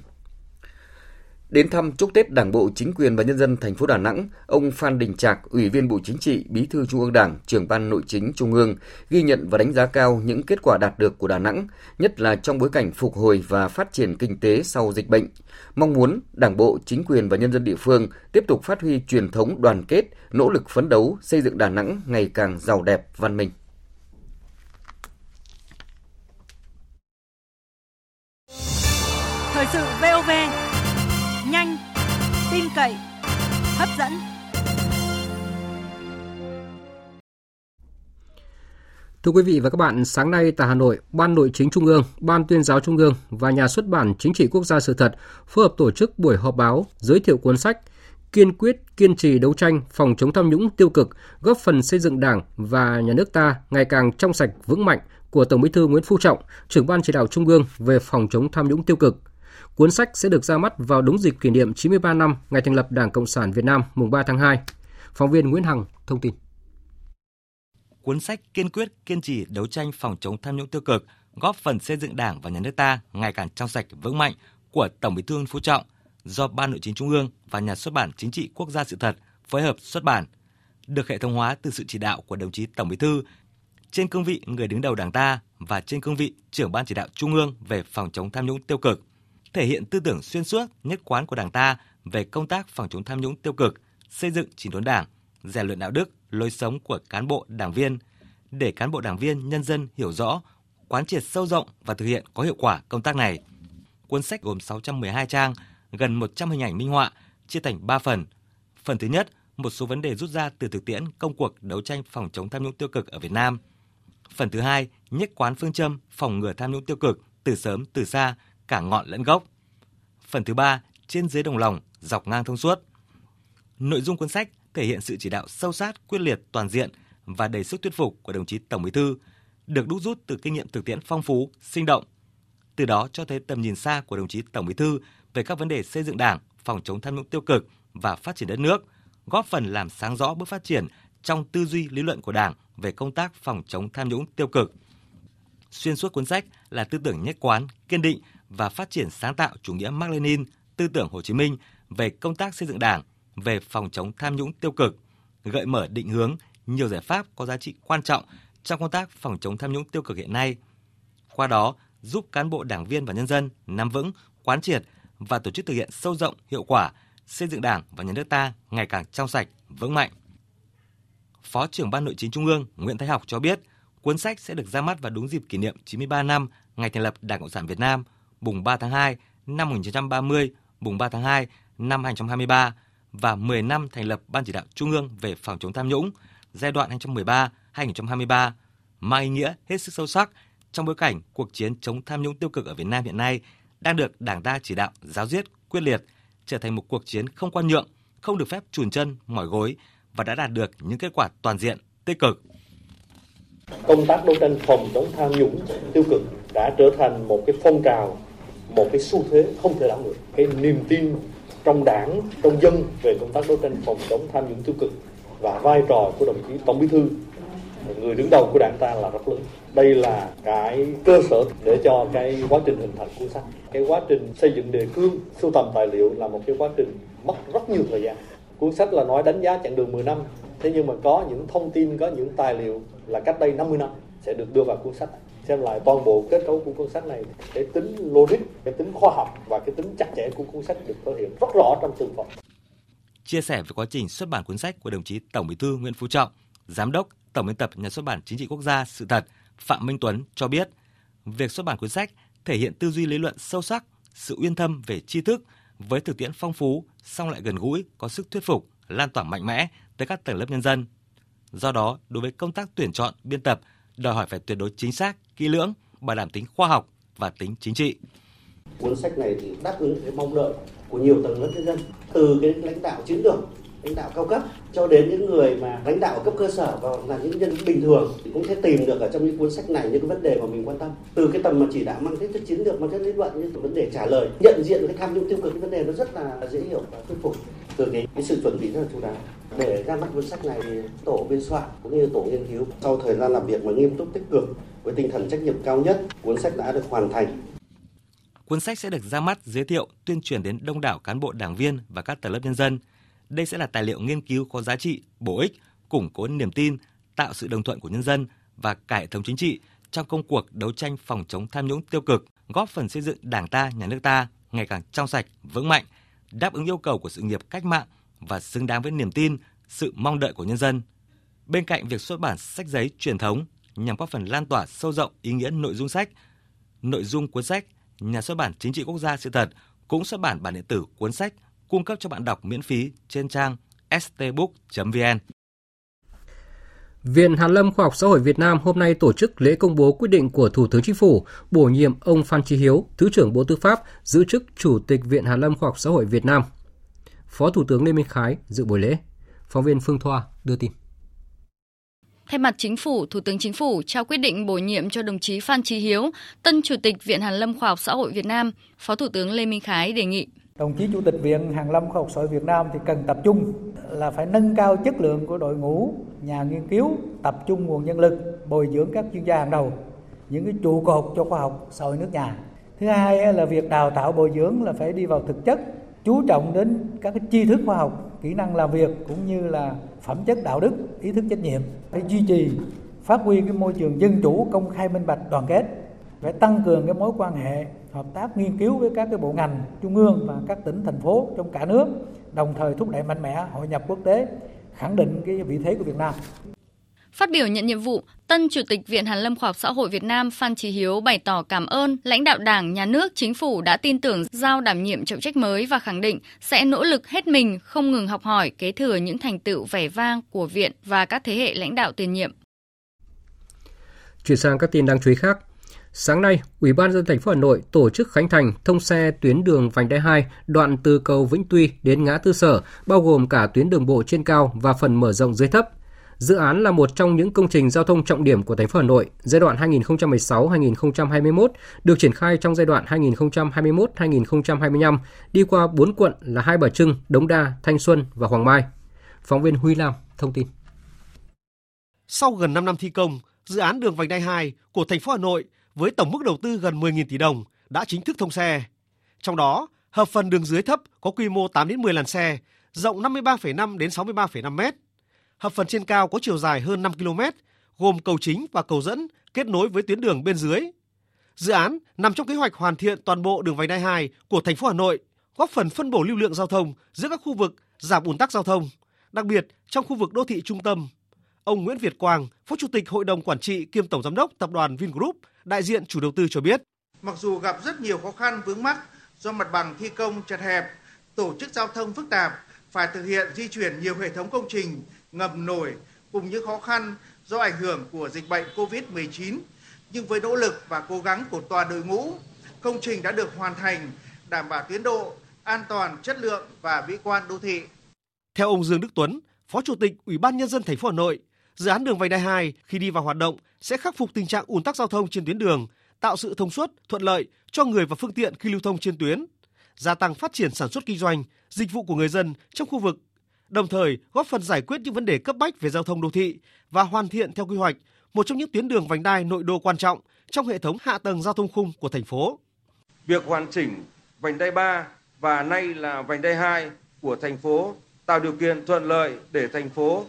[SPEAKER 6] Đến thăm chúc Tết Đảng bộ, chính quyền và nhân dân thành phố Đà Nẵng, ông Phan Đình Trạc, Ủy viên Bộ Chính trị, Bí thư Trung ương Đảng, trưởng ban Nội chính Trung ương, ghi nhận và đánh giá cao những kết quả đạt được của Đà Nẵng, nhất là trong bối cảnh phục hồi và phát triển kinh tế sau dịch bệnh. Mong muốn Đảng bộ, chính quyền và nhân dân địa phương tiếp tục phát huy truyền thống đoàn kết, nỗ lực phấn đấu xây dựng Đà Nẵng ngày càng giàu đẹp, văn minh.
[SPEAKER 10] Thời sự VOV tin cậy, hấp dẫn.
[SPEAKER 1] Thưa quý vị và các bạn, sáng nay tại Hà Nội, Ban Nội chính Trung ương, Ban Tuyên giáo Trung ương và Nhà xuất bản Chính trị Quốc gia sự thật phối hợp tổ chức buổi họp báo giới thiệu cuốn sách Kiên quyết kiên trì đấu tranh phòng chống tham nhũng tiêu cực, góp phần xây dựng Đảng và nhà nước ta ngày càng trong sạch vững mạnh của Tổng Bí thư Nguyễn Phú Trọng, trưởng ban chỉ đạo Trung ương về phòng chống tham nhũng tiêu cực Cuốn sách sẽ được ra mắt vào đúng dịp kỷ niệm 93 năm ngày thành lập Đảng Cộng sản Việt Nam mùng 3 tháng 2. Phóng viên Nguyễn Hằng thông tin.
[SPEAKER 11] Cuốn sách kiên quyết kiên trì đấu tranh phòng chống tham nhũng tiêu cực, góp phần xây dựng Đảng và nhà nước ta ngày càng trong sạch vững mạnh của Tổng Bí thư Nguyễn Phú Trọng do Ban Nội chính Trung ương và Nhà xuất bản Chính trị Quốc gia sự thật phối hợp xuất bản, được hệ thống hóa từ sự chỉ đạo của đồng chí Tổng Bí thư trên cương vị người đứng đầu Đảng ta và trên cương vị trưởng ban chỉ đạo Trung ương về phòng chống tham nhũng tiêu cực thể hiện tư tưởng xuyên suốt, nhất quán của Đảng ta về công tác phòng chống tham nhũng tiêu cực, xây dựng chỉnh đốn Đảng, rèn luyện đạo đức, lối sống của cán bộ, đảng viên, để cán bộ đảng viên, nhân dân hiểu rõ, quán triệt sâu rộng và thực hiện có hiệu quả công tác này. Cuốn sách gồm 612 trang, gần 100 hình ảnh minh họa, chia thành 3 phần. Phần thứ nhất, một số vấn đề rút ra từ thực tiễn công cuộc đấu tranh phòng chống tham nhũng tiêu cực ở Việt Nam. Phần thứ hai, nhất quán phương châm phòng ngừa tham nhũng tiêu cực từ sớm từ xa cả ngọn lẫn gốc. Phần thứ ba, trên dưới đồng lòng, dọc ngang thông suốt. Nội dung cuốn sách thể hiện sự chỉ đạo sâu sát, quyết liệt, toàn diện và đầy sức thuyết phục của đồng chí Tổng Bí thư, được đúc rút từ kinh nghiệm thực tiễn phong phú, sinh động. Từ đó cho thấy tầm nhìn xa của đồng chí Tổng Bí thư về các vấn đề xây dựng Đảng, phòng chống tham nhũng tiêu cực và phát triển đất nước, góp phần làm sáng rõ bước phát triển trong tư duy lý luận của Đảng về công tác phòng chống tham nhũng tiêu cực. Xuyên suốt cuốn sách là tư tưởng nhất quán, kiên định và phát triển sáng tạo chủ nghĩa Mác Lênin, tư tưởng Hồ Chí Minh về công tác xây dựng Đảng, về phòng chống tham nhũng tiêu cực, gợi mở định hướng nhiều giải pháp có giá trị quan trọng trong công tác phòng chống tham nhũng tiêu cực hiện nay. Qua đó, giúp cán bộ đảng viên và nhân dân nắm vững, quán triệt và tổ chức thực hiện sâu rộng, hiệu quả, xây dựng Đảng và nhà nước ta ngày càng trong sạch, vững mạnh. Phó trưởng Ban Nội chính Trung ương Nguyễn Thái Học cho biết, cuốn sách sẽ được ra mắt vào đúng dịp kỷ niệm 93 năm ngày thành lập Đảng Cộng sản Việt Nam – mùng 3 tháng 2 năm 1930, mùng 3 tháng 2 năm 2023 và 10 năm thành lập Ban chỉ đạo Trung ương về phòng chống tham nhũng giai đoạn 2013-2023 mang ý nghĩa hết sức sâu sắc trong bối cảnh cuộc chiến chống tham nhũng tiêu cực ở Việt Nam hiện nay đang được Đảng ta chỉ đạo giáo diết, quyết liệt, trở thành một cuộc chiến không quan nhượng, không được phép chùn chân, mỏi gối và đã đạt được những kết quả toàn diện, tích cực.
[SPEAKER 12] Công tác đấu tranh phòng chống tham nhũng tiêu cực đã trở thành một cái phong trào, một cái xu thế không thể đảo ngược. Cái niềm tin trong đảng, trong dân về công tác đấu tranh phòng chống tham nhũng tiêu cực và vai trò của đồng chí Tổng Bí thư người đứng đầu của đảng ta là rất lớn. Đây là cái cơ sở để cho cái quá trình hình thành cuốn sách. Cái quá trình xây dựng đề cương, sưu tầm tài liệu là một cái quá trình mất rất nhiều thời gian. Cuốn sách là nói đánh giá chặng đường 10 năm, thế nhưng mà có những thông tin, có những tài liệu là cách đây 50 năm sẽ được đưa vào cuốn sách xem lại toàn bộ kết cấu của cuốn sách này cái tính logic cái tính khoa học và cái tính chặt chẽ của cuốn sách được thể hiện rất rõ trong từng phần
[SPEAKER 11] chia sẻ về quá trình xuất bản cuốn sách của đồng chí Tổng Bí thư Nguyễn Phú Trọng, Giám đốc Tổng biên tập Nhà xuất bản Chính trị Quốc gia Sự thật Phạm Minh Tuấn cho biết, việc xuất bản cuốn sách thể hiện tư duy lý luận sâu sắc, sự uyên thâm về tri thức với thực tiễn phong phú, song lại gần gũi, có sức thuyết phục, lan tỏa mạnh mẽ tới các tầng lớp nhân dân. Do đó, đối với công tác tuyển chọn, biên tập, đòi hỏi phải tuyệt đối chính xác, kỹ lưỡng, bảo đảm tính khoa học và tính chính trị.
[SPEAKER 12] Cuốn sách này thì đáp ứng cái mong đợi của nhiều tầng lớp nhân dân, từ cái lãnh đạo chiến lược lãnh đạo cao cấp cho đến những người mà lãnh đạo cấp cơ sở và là những nhân bình thường thì cũng sẽ tìm được ở trong những cuốn sách này những cái vấn đề mà mình quan tâm từ cái tầm mà chỉ đạo mang tính chất chiến lược mang tính lý luận như vấn đề trả lời nhận diện cái tham nhũng tiêu cực cái vấn đề nó rất là dễ hiểu và thuyết phục từ cái, cái sự chuẩn bị rất là chú đáo. Để ra mắt cuốn sách này thì tổ biên soạn cũng như tổ nghiên cứu. Sau thời gian làm việc mà nghiêm túc tích cực với tinh thần trách nhiệm cao nhất cuốn sách đã được hoàn thành.
[SPEAKER 11] Cuốn sách sẽ được ra mắt giới thiệu, tuyên truyền đến đông đảo cán bộ đảng viên và các tầng lớp nhân dân. Đây sẽ là tài liệu nghiên cứu có giá trị, bổ ích, củng cố niềm tin, tạo sự đồng thuận của nhân dân và cải thống chính trị trong công cuộc đấu tranh phòng chống tham nhũng tiêu cực, góp phần xây dựng Đảng ta, nhà nước ta ngày càng trong sạch, vững mạnh, đáp ứng yêu cầu của sự nghiệp cách mạng và xứng đáng với niềm tin, sự mong đợi của nhân dân. Bên cạnh việc xuất bản sách giấy truyền thống nhằm góp phần lan tỏa sâu rộng ý nghĩa nội dung sách, nội dung cuốn sách, nhà xuất bản Chính trị Quốc gia sự thật cũng xuất bản bản điện tử cuốn sách cung cấp cho bạn đọc miễn phí trên trang stbook.vn.
[SPEAKER 1] Viện Hàn lâm Khoa học Xã hội Việt Nam hôm nay tổ chức lễ công bố quyết định của Thủ tướng Chính phủ bổ nhiệm ông Phan Chí Hiếu, Thứ trưởng Bộ Tư pháp, giữ chức Chủ tịch Viện Hàn lâm Khoa học Xã hội Việt Nam. Phó Thủ tướng Lê Minh Khái dự buổi lễ. Phóng viên Phương Thoa đưa tin.
[SPEAKER 13] Thay mặt Chính phủ, Thủ tướng Chính phủ trao quyết định bổ nhiệm cho đồng chí Phan Chí Hiếu, tân Chủ tịch Viện Hàn lâm Khoa học Xã hội Việt Nam. Phó Thủ tướng Lê Minh Khái đề nghị
[SPEAKER 14] Đồng chí Chủ tịch Viện Hàn lâm Khoa học Xã hội Việt Nam thì cần tập trung là phải nâng cao chất lượng của đội ngũ nhà nghiên cứu, tập trung nguồn nhân lực, bồi dưỡng các chuyên gia hàng đầu, những cái trụ cột cho khoa học xã hội nước nhà. Thứ hai là việc đào tạo bồi dưỡng là phải đi vào thực chất, chú trọng đến các cái tri thức khoa học, kỹ năng làm việc cũng như là phẩm chất đạo đức, ý thức trách nhiệm, phải duy trì phát huy cái môi trường dân chủ, công khai minh bạch, đoàn kết, phải tăng cường cái mối quan hệ hợp tác nghiên cứu với các cái bộ ngành trung ương và các tỉnh thành phố trong cả nước đồng thời thúc đẩy mạnh mẽ hội nhập quốc tế khẳng định cái vị thế của Việt Nam.
[SPEAKER 13] Phát biểu nhận nhiệm vụ, tân Chủ tịch Viện Hàn lâm Khoa học Xã hội Việt Nam Phan Chí Hiếu bày tỏ cảm ơn lãnh đạo Đảng, Nhà nước, Chính phủ đã tin tưởng giao đảm nhiệm trọng trách mới và khẳng định sẽ nỗ lực hết mình không ngừng học hỏi, kế thừa những thành tựu vẻ vang của Viện và các thế hệ lãnh đạo tiền nhiệm.
[SPEAKER 1] Chuyển sang các tin đáng chú ý khác, Sáng nay, Ủy ban dân thành phố Hà Nội tổ chức khánh thành thông xe tuyến đường vành đai 2 đoạn từ cầu Vĩnh Tuy đến ngã tư Sở, bao gồm cả tuyến đường bộ trên cao và phần mở rộng dưới thấp. Dự án là một trong những công trình giao thông trọng điểm của thành phố Hà Nội giai đoạn 2016-2021 được triển khai trong giai đoạn 2021-2025 đi qua 4 quận là Hai Bà Trưng, Đống Đa, Thanh Xuân và Hoàng Mai. Phóng viên Huy Lam thông tin.
[SPEAKER 15] Sau gần 5 năm thi công, dự án đường vành đai 2 của thành phố Hà Nội với tổng mức đầu tư gần 10.000 tỷ đồng đã chính thức thông xe. Trong đó, hợp phần đường dưới thấp có quy mô 8 đến 10 làn xe, rộng 53,5 đến 63,5 m. Hợp phần trên cao có chiều dài hơn 5 km, gồm cầu chính và cầu dẫn kết nối với tuyến đường bên dưới. Dự án nằm trong kế hoạch hoàn thiện toàn bộ đường vành đai 2 của thành phố Hà Nội, góp phần phân bổ lưu lượng giao thông giữa các khu vực, giảm ùn tắc giao thông, đặc biệt trong khu vực đô thị trung tâm. Ông Nguyễn Việt Quang, Phó Chủ tịch Hội đồng Quản trị kiêm Tổng Giám đốc Tập đoàn Vingroup đại diện chủ đầu tư cho biết.
[SPEAKER 16] Mặc dù gặp rất nhiều khó khăn vướng mắc do mặt bằng thi công chật hẹp, tổ chức giao thông phức tạp, phải thực hiện di chuyển nhiều hệ thống công trình, ngầm nổi cùng những khó khăn do ảnh hưởng của dịch bệnh COVID-19. Nhưng với nỗ lực và cố gắng của toàn đội ngũ, công trình đã được hoàn thành, đảm bảo tiến độ, an toàn, chất lượng và mỹ quan đô thị.
[SPEAKER 15] Theo ông Dương Đức Tuấn, Phó Chủ tịch Ủy ban nhân dân thành phố Hà Nội, dự án đường vành đai 2 khi đi vào hoạt động sẽ khắc phục tình trạng ùn tắc giao thông trên tuyến đường, tạo sự thông suốt, thuận lợi cho người và phương tiện khi lưu thông trên tuyến, gia tăng phát triển sản xuất kinh doanh, dịch vụ của người dân trong khu vực, đồng thời góp phần giải quyết những vấn đề cấp bách về giao thông đô thị và hoàn thiện theo quy hoạch một trong những tuyến đường vành đai nội đô quan trọng trong hệ thống hạ tầng giao thông khung của thành phố.
[SPEAKER 17] Việc hoàn chỉnh vành đai 3 và nay là vành đai 2 của thành phố tạo điều kiện thuận lợi để thành phố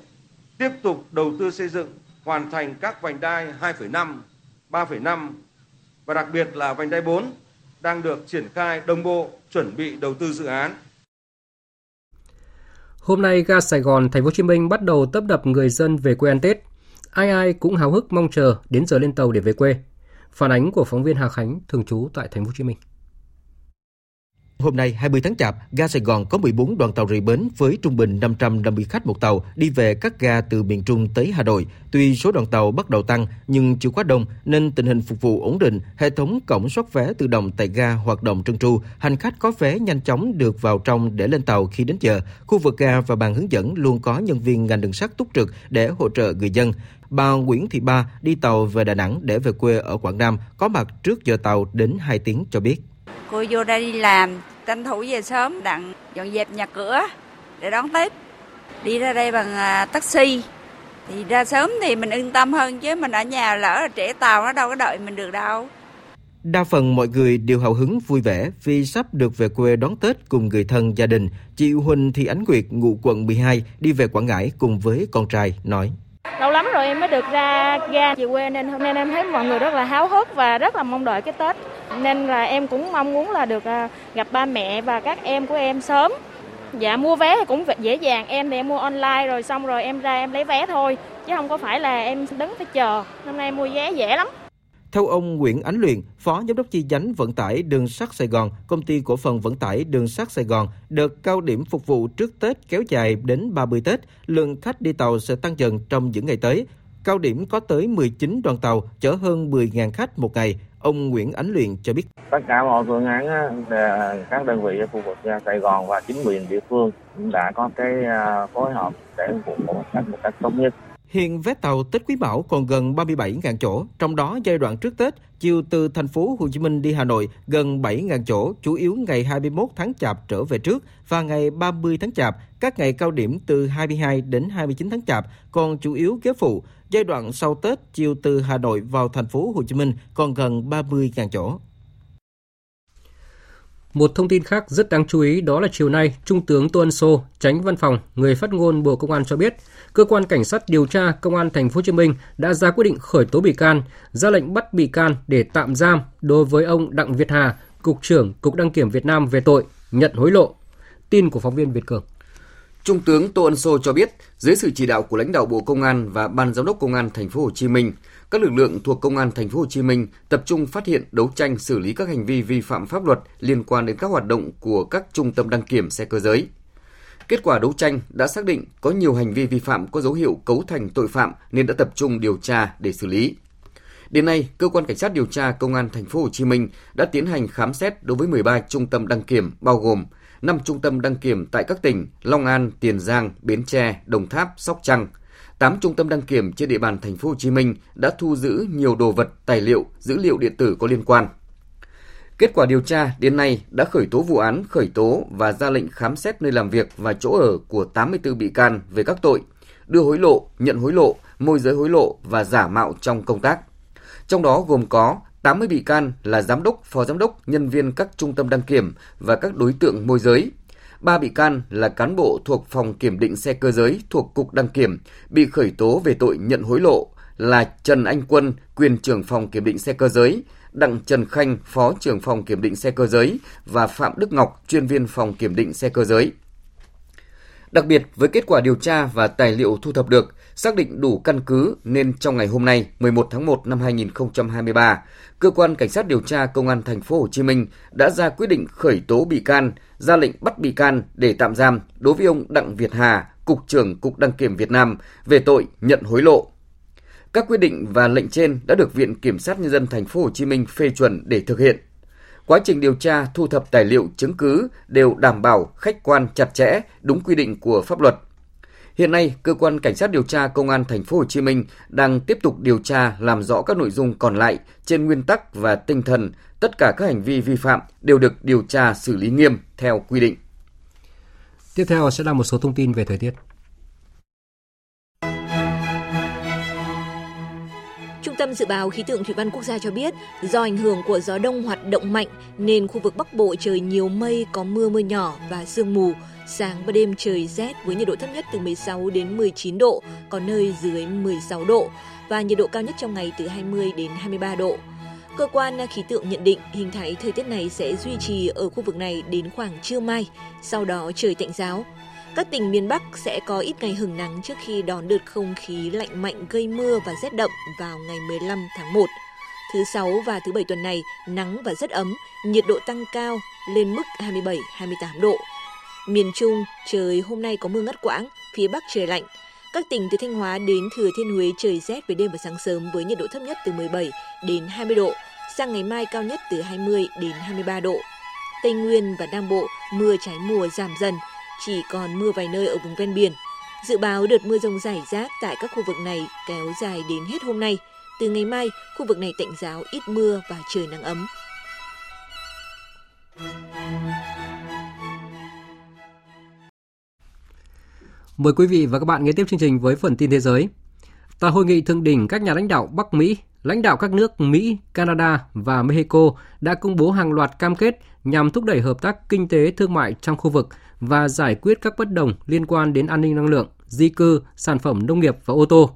[SPEAKER 17] tiếp tục đầu tư xây dựng hoàn thành các vành đai 2,5, 3,5 và đặc biệt là vành đai 4 đang được triển khai đồng bộ chuẩn bị đầu tư dự án.
[SPEAKER 1] Hôm nay ga Sài Gòn, Thành phố Hồ Chí Minh bắt đầu tấp đập người dân về quê ăn Tết. Ai ai cũng háo hức mong chờ đến giờ lên tàu để về quê. Phản ánh của phóng viên Hà Khánh thường trú tại Thành phố Hồ Chí Minh.
[SPEAKER 18] Hôm nay 20 tháng Chạp, ga Sài Gòn có 14 đoàn tàu rời bến với trung bình 550 khách một tàu đi về các ga từ miền Trung tới Hà Nội. Tuy số đoàn tàu bắt đầu tăng nhưng chưa quá đông nên tình hình phục vụ ổn định, hệ thống cổng soát vé tự động tại ga hoạt động trơn tru, hành khách có vé nhanh chóng được vào trong để lên tàu khi đến giờ. Khu vực ga và bàn hướng dẫn luôn có nhân viên ngành đường sắt túc trực để hỗ trợ người dân. Bà Nguyễn Thị Ba đi tàu về Đà Nẵng để về quê ở Quảng Nam có mặt trước giờ tàu đến 2 tiếng cho biết.
[SPEAKER 19] Cô vô đây đi làm, tranh thủ về sớm đặng dọn dẹp nhà cửa để đón Tết. Đi ra đây bằng à, taxi thì ra sớm thì mình yên tâm hơn chứ mình ở nhà lỡ là trễ tàu nó đâu có đợi mình được đâu.
[SPEAKER 18] Đa phần mọi người đều hào hứng vui vẻ vì sắp được về quê đón Tết cùng người thân gia đình. Chị Huỳnh Thị Ánh Nguyệt, ngụ quận 12, đi về Quảng Ngãi cùng với con trai, nói.
[SPEAKER 20] Lâu lắm rồi em mới được ra ga về quê nên hôm nay em thấy mọi người rất là háo hức và rất là mong đợi cái Tết. Nên là em cũng mong muốn là được à, gặp ba mẹ và các em của em sớm. Dạ mua vé thì cũng dễ dàng, em thì em mua online rồi xong rồi em ra em lấy vé thôi chứ không có phải là em đứng phải chờ. Hôm nay em mua vé dễ lắm.
[SPEAKER 18] Theo ông Nguyễn Ánh Luyện, Phó Giám đốc chi nhánh vận tải đường sắt Sài Gòn, công ty cổ phần vận tải đường sắt Sài Gòn, đợt cao điểm phục vụ trước Tết kéo dài đến 30 Tết, lượng khách đi tàu sẽ tăng dần trong những ngày tới. Cao điểm có tới 19 đoàn tàu chở hơn 10.000 khách một ngày. Ông Nguyễn Ánh Luyện cho biết.
[SPEAKER 21] Tất cả mọi phương án các đơn vị ở khu vực Sài Gòn và chính quyền địa phương cũng đã có cái à, phối hợp để phục vụ khách một cách tốt nhất.
[SPEAKER 18] Hiện vé tàu Tết Quý Mão còn gần 37.000 chỗ, trong đó giai đoạn trước Tết, chiều từ thành phố Hồ Chí Minh đi Hà Nội gần 7.000 chỗ, chủ yếu ngày 21 tháng Chạp trở về trước và ngày 30 tháng Chạp, các ngày cao điểm từ 22 đến 29 tháng Chạp còn chủ yếu ghế phụ. Giai đoạn sau Tết, chiều từ Hà Nội vào thành phố Hồ Chí Minh còn gần 30.000 chỗ.
[SPEAKER 1] Một thông tin khác rất đáng chú ý đó là chiều nay, Trung tướng Tô Ân Sô, tránh văn phòng, người phát ngôn Bộ Công an cho biết, cơ quan cảnh sát điều tra Công an thành phố Hồ Chí Minh đã ra quyết định khởi tố bị can, ra lệnh bắt bị can để tạm giam đối với ông Đặng Việt Hà, cục trưởng Cục đăng kiểm Việt Nam về tội nhận hối lộ. Tin của phóng viên Việt Cường.
[SPEAKER 6] Trung tướng Tô Ân Sô cho biết, dưới sự chỉ đạo của lãnh đạo Bộ Công an và Ban giám đốc Công an thành phố Hồ Chí Minh, các lực lượng thuộc Công an thành phố Hồ Chí Minh tập trung phát hiện, đấu tranh xử lý các hành vi vi phạm pháp luật liên quan đến các hoạt động của các trung tâm đăng kiểm xe cơ giới. Kết quả đấu tranh đã xác định có nhiều hành vi vi phạm có dấu hiệu cấu thành tội phạm nên đã tập trung điều tra để xử lý. Đến nay, cơ quan cảnh sát điều tra công an thành phố Hồ Chí Minh đã tiến hành khám xét đối với 13 trung tâm đăng kiểm bao gồm 5 trung tâm đăng kiểm tại các tỉnh Long An, Tiền Giang, Bến Tre, Đồng Tháp, Sóc Trăng. 8 trung tâm đăng kiểm trên địa bàn thành phố Hồ Chí Minh đã thu giữ nhiều đồ vật, tài liệu, dữ liệu điện tử có liên quan. Kết quả điều tra đến nay đã khởi tố vụ án, khởi tố và ra lệnh khám xét nơi làm việc và chỗ ở của 84 bị can về các tội đưa hối lộ, nhận hối lộ, môi giới hối lộ và giả mạo trong công tác. Trong đó gồm có 80 bị can là giám đốc, phó giám đốc, nhân viên các trung tâm đăng kiểm và các đối tượng môi giới. 3 bị can là cán bộ thuộc phòng kiểm định xe cơ giới thuộc Cục Đăng kiểm bị khởi tố về tội nhận hối lộ là Trần Anh Quân, quyền trưởng phòng kiểm định xe cơ giới, Đặng Trần Khanh, phó trưởng phòng kiểm định xe cơ giới và Phạm Đức Ngọc, chuyên viên phòng kiểm định xe cơ giới. Đặc biệt với kết quả điều tra và tài liệu thu thập được, xác định đủ căn cứ nên trong ngày hôm nay, 11 tháng 1 năm 2023, cơ quan cảnh sát điều tra công an thành phố Hồ Chí Minh đã ra quyết định khởi tố bị can, ra lệnh bắt bị can để tạm giam đối với ông Đặng Việt Hà, cục trưởng Cục Đăng kiểm Việt Nam về tội nhận hối lộ. Các quyết định và lệnh trên đã được Viện Kiểm sát nhân dân thành phố Hồ Chí Minh phê chuẩn để thực hiện. Quá trình điều tra, thu thập tài liệu chứng cứ đều đảm bảo khách quan chặt chẽ, đúng quy định của pháp luật. Hiện nay, cơ quan cảnh sát điều tra công an thành phố Hồ Chí Minh đang tiếp tục điều tra làm rõ các nội dung còn lại trên nguyên tắc và tinh thần tất cả các hành vi vi phạm đều được điều tra xử lý nghiêm theo quy định.
[SPEAKER 1] Tiếp theo sẽ là một số thông tin về thời tiết.
[SPEAKER 7] Trung tâm Dự báo Khí tượng Thủy văn Quốc gia cho biết, do ảnh hưởng của gió đông hoạt động mạnh nên khu vực Bắc Bộ trời nhiều mây, có mưa mưa nhỏ và sương mù. Sáng và đêm trời rét với nhiệt độ thấp nhất từ 16 đến 19 độ, có nơi dưới 16 độ và nhiệt độ cao nhất trong ngày từ 20 đến 23 độ. Cơ quan khí tượng nhận định hình thái thời tiết này sẽ duy trì ở khu vực này đến khoảng trưa mai, sau đó trời tạnh giáo. Các tỉnh miền Bắc sẽ có ít ngày hứng nắng trước khi đón đợt không khí lạnh mạnh gây mưa và rét đậm vào ngày 15 tháng 1. Thứ sáu và thứ bảy tuần này nắng và rất ấm, nhiệt độ tăng cao lên mức 27-28 độ. Miền Trung, trời hôm nay có mưa ngắt quãng, phía Bắc trời lạnh. Các tỉnh từ Thanh Hóa đến Thừa Thiên Huế trời rét về đêm và sáng sớm với nhiệt độ thấp nhất từ 17 đến 20 độ, sang ngày mai cao nhất từ 20 đến 23 độ. Tây Nguyên và Nam Bộ mưa trái mùa giảm dần, chỉ còn mưa vài nơi ở vùng ven biển. Dự báo đợt mưa rông rải rác tại các khu vực này kéo dài đến hết hôm nay. Từ ngày mai, khu vực này tạnh giáo ít mưa và trời nắng ấm.
[SPEAKER 1] Mời quý vị và các bạn nghe tiếp chương trình với phần tin thế giới. Tại hội nghị thượng đỉnh các nhà lãnh đạo Bắc Mỹ, lãnh đạo các nước Mỹ, Canada và Mexico đã công bố hàng loạt cam kết nhằm thúc đẩy hợp tác kinh tế thương mại trong khu vực và giải quyết các bất đồng liên quan đến an ninh năng lượng, di cư, sản phẩm nông nghiệp và ô tô.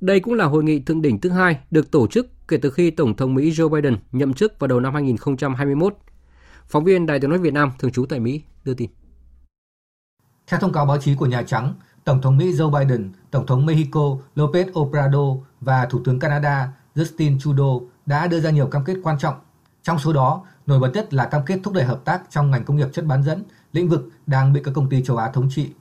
[SPEAKER 1] Đây cũng là hội nghị thượng đỉnh thứ hai được tổ chức kể từ khi Tổng thống Mỹ Joe Biden nhậm chức vào đầu năm 2021. Phóng viên Đài tiếng nói Việt Nam thường trú tại Mỹ đưa tin.
[SPEAKER 22] Theo thông cáo báo chí của Nhà Trắng, Tổng thống Mỹ Joe Biden, Tổng thống Mexico López Obrador và Thủ tướng Canada Justin Trudeau đã đưa ra nhiều cam kết quan trọng. Trong số đó, nổi bật nhất là cam kết thúc đẩy hợp tác trong ngành công nghiệp chất bán dẫn, lĩnh vực đang bị các công ty châu Á thống trị.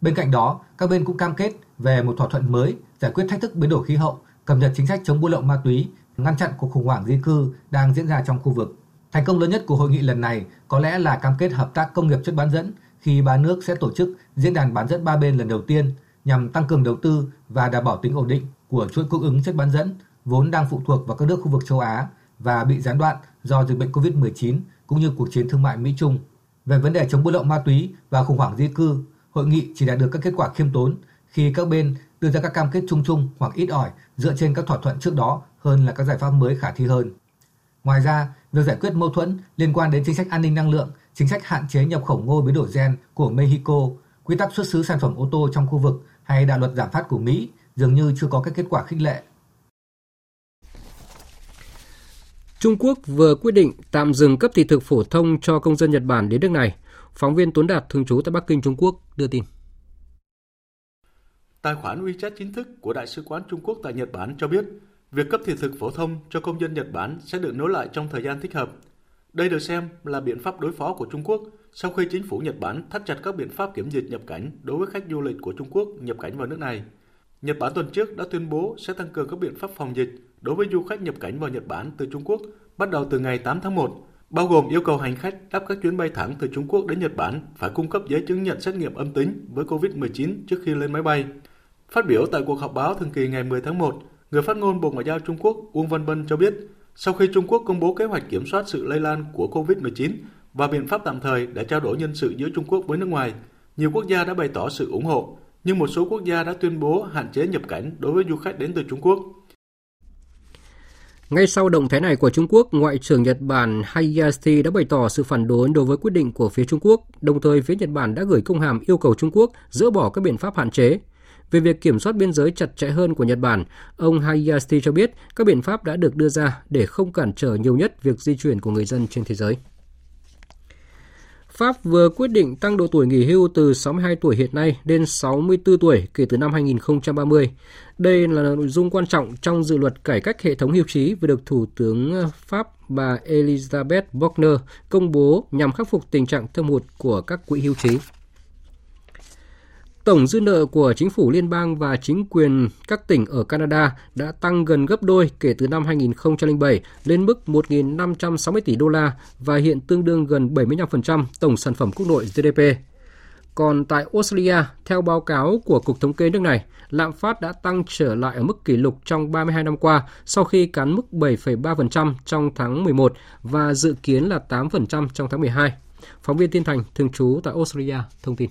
[SPEAKER 22] Bên cạnh đó, các bên cũng cam kết về một thỏa thuận mới giải quyết thách thức biến đổi khí hậu, cập nhật chính sách chống buôn lậu ma túy, ngăn chặn cuộc khủng hoảng di cư đang diễn ra trong khu vực. Thành công lớn nhất của hội nghị lần này có lẽ là cam kết hợp tác công nghiệp chất bán dẫn khi ba nước sẽ tổ chức diễn đàn bán dẫn ba bên lần đầu tiên nhằm tăng cường đầu tư và đảm bảo tính ổn định của chuỗi cung ứng chất bán dẫn vốn đang phụ thuộc vào các nước khu vực châu Á và bị gián đoạn do dịch bệnh COVID-19 cũng như cuộc chiến thương mại Mỹ-Trung. Về vấn đề chống buôn lậu ma túy và khủng hoảng di cư, hội nghị chỉ đạt được các kết quả khiêm tốn khi các bên đưa ra các cam kết chung chung hoặc ít ỏi dựa trên các thỏa thuận trước đó hơn là các giải pháp mới khả thi hơn. Ngoài ra, việc giải quyết mâu thuẫn liên quan đến chính sách an ninh năng lượng, chính sách hạn chế nhập khẩu ngô biến đổi gen của Mexico, quy tắc xuất xứ sản phẩm ô tô trong khu vực hay đạo luật giảm phát của Mỹ dường như chưa có các kết quả khích lệ.
[SPEAKER 1] Trung Quốc vừa quyết định tạm dừng cấp thị thực phổ thông cho công dân Nhật Bản đến nước này. Phóng viên Tuấn Đạt thường trú tại Bắc Kinh, Trung Quốc đưa tin.
[SPEAKER 23] Tài khoản WeChat chính thức của Đại sứ quán Trung Quốc tại Nhật Bản cho biết, việc cấp thị thực phổ thông cho công dân Nhật Bản sẽ được nối lại trong thời gian thích hợp. Đây được xem là biện pháp đối phó của Trung Quốc sau khi chính phủ Nhật Bản thắt chặt các biện pháp kiểm dịch nhập cảnh đối với khách du lịch của Trung Quốc nhập cảnh vào nước này. Nhật Bản tuần trước đã tuyên bố sẽ tăng cường các biện pháp phòng dịch đối với du khách nhập cảnh vào Nhật Bản từ Trung Quốc bắt đầu từ ngày 8 tháng 1, bao gồm yêu cầu hành khách đáp các chuyến bay thẳng từ Trung Quốc đến Nhật Bản phải cung cấp giấy chứng nhận xét nghiệm âm tính với COVID-19 trước khi lên máy bay. Phát biểu tại cuộc họp báo thường kỳ ngày 10 tháng 1, người phát ngôn Bộ Ngoại giao Trung Quốc Uông Văn Bân cho biết, sau khi Trung Quốc công bố kế hoạch kiểm soát sự lây lan của COVID-19 và biện pháp tạm thời để trao đổi nhân sự giữa Trung Quốc với nước ngoài, nhiều quốc gia đã bày tỏ sự ủng hộ, nhưng một số quốc gia đã tuyên bố hạn chế nhập cảnh đối với du khách đến từ Trung Quốc.
[SPEAKER 1] Ngay sau động thái này của Trung Quốc, Ngoại trưởng Nhật Bản Hayashi đã bày tỏ sự phản đối đối với quyết định của phía Trung Quốc, đồng thời phía Nhật Bản đã gửi công hàm yêu cầu Trung Quốc dỡ bỏ các biện pháp hạn chế. Về việc kiểm soát biên giới chặt chẽ hơn của Nhật Bản, ông Hayashi cho biết các biện pháp đã được đưa ra để không cản trở nhiều nhất việc di chuyển của người dân trên thế giới. Pháp vừa quyết định tăng độ tuổi nghỉ hưu từ 62 tuổi hiện nay lên 64 tuổi kể từ năm 2030. Đây là nội dung quan trọng trong dự luật cải cách hệ thống hưu trí vừa được Thủ tướng Pháp bà Elizabeth Bochner công bố nhằm khắc phục tình trạng thâm hụt của các quỹ hưu trí. Tổng dư nợ của chính phủ liên bang và chính quyền các tỉnh ở Canada đã tăng gần gấp đôi kể từ năm 2007 lên mức 1.560 tỷ đô la và hiện tương đương gần 75% tổng sản phẩm quốc nội GDP. Còn tại Australia, theo báo cáo của Cục Thống kê nước này, lạm phát đã tăng trở lại ở mức kỷ lục trong 32 năm qua sau khi cán mức 7,3% trong tháng 11 và dự kiến là 8% trong tháng 12. Phóng viên Tiên Thành, thường trú tại Australia, thông tin.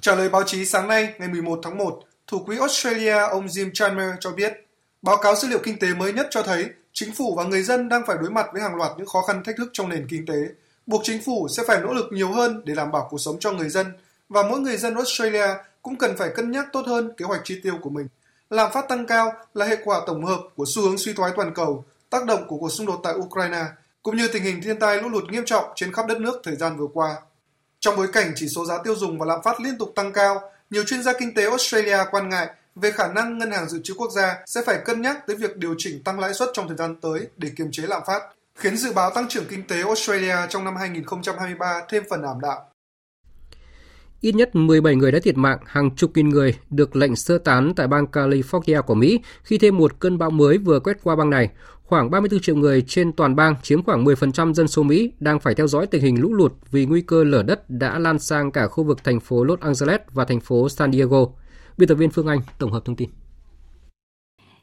[SPEAKER 24] Trả lời báo chí sáng nay, ngày 11 tháng 1, Thủ quỹ Australia ông Jim Chalmers cho biết, báo cáo dữ liệu kinh tế mới nhất cho thấy chính phủ và người dân đang phải đối mặt với hàng loạt những khó khăn thách thức trong nền kinh tế, buộc chính phủ sẽ phải nỗ lực nhiều hơn để đảm bảo cuộc sống cho người dân và mỗi người dân Australia cũng cần phải cân nhắc tốt hơn kế hoạch chi tiêu của mình. Lạm phát tăng cao là hệ quả tổng hợp của xu hướng suy thoái toàn cầu, tác động của cuộc xung đột tại Ukraine, cũng như tình hình thiên tai lũ lụt nghiêm trọng trên khắp đất nước thời gian vừa qua. Trong bối cảnh chỉ số giá tiêu dùng và lạm phát liên tục tăng cao, nhiều chuyên gia kinh tế Australia quan ngại về khả năng Ngân hàng Dự trữ Quốc gia sẽ phải cân nhắc tới việc điều chỉnh tăng lãi suất trong thời gian tới để kiềm chế lạm phát, khiến dự báo tăng trưởng kinh tế Australia trong năm 2023 thêm phần ảm đạm.
[SPEAKER 1] Ít nhất 17 người đã thiệt mạng, hàng chục nghìn người được lệnh sơ tán tại bang California của Mỹ khi thêm một cơn bão mới vừa quét qua bang này. Khoảng 34 triệu người trên toàn bang, chiếm khoảng 10% dân số Mỹ, đang phải theo dõi tình hình lũ lụt vì nguy cơ lở đất đã lan sang cả khu vực thành phố Los Angeles và thành phố San Diego. Biên tập viên Phương Anh tổng hợp thông tin.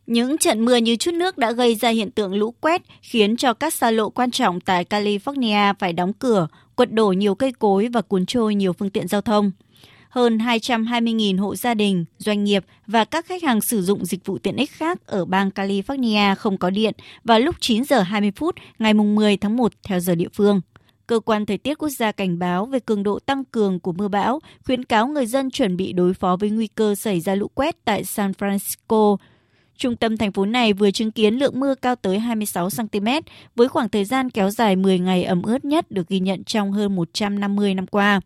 [SPEAKER 25] Những trận mưa như chút nước đã gây ra hiện tượng lũ quét, khiến cho các xa lộ quan trọng tại California phải đóng cửa, quật đổ nhiều cây cối và cuốn trôi nhiều phương tiện giao thông. Hơn 220.000 hộ gia đình, doanh nghiệp và các khách hàng sử dụng dịch vụ tiện ích khác ở bang California không có điện vào lúc 9 giờ 20 phút ngày 10 tháng 1 theo giờ địa phương. Cơ quan Thời tiết Quốc gia cảnh báo về cường độ tăng cường của mưa bão, khuyến cáo người dân chuẩn bị đối phó với nguy cơ xảy ra lũ quét tại San Francisco, Trung tâm thành phố này vừa chứng kiến lượng mưa cao tới 26 cm với khoảng thời gian kéo dài 10 ngày ẩm ướt nhất được ghi nhận trong hơn 150 năm qua.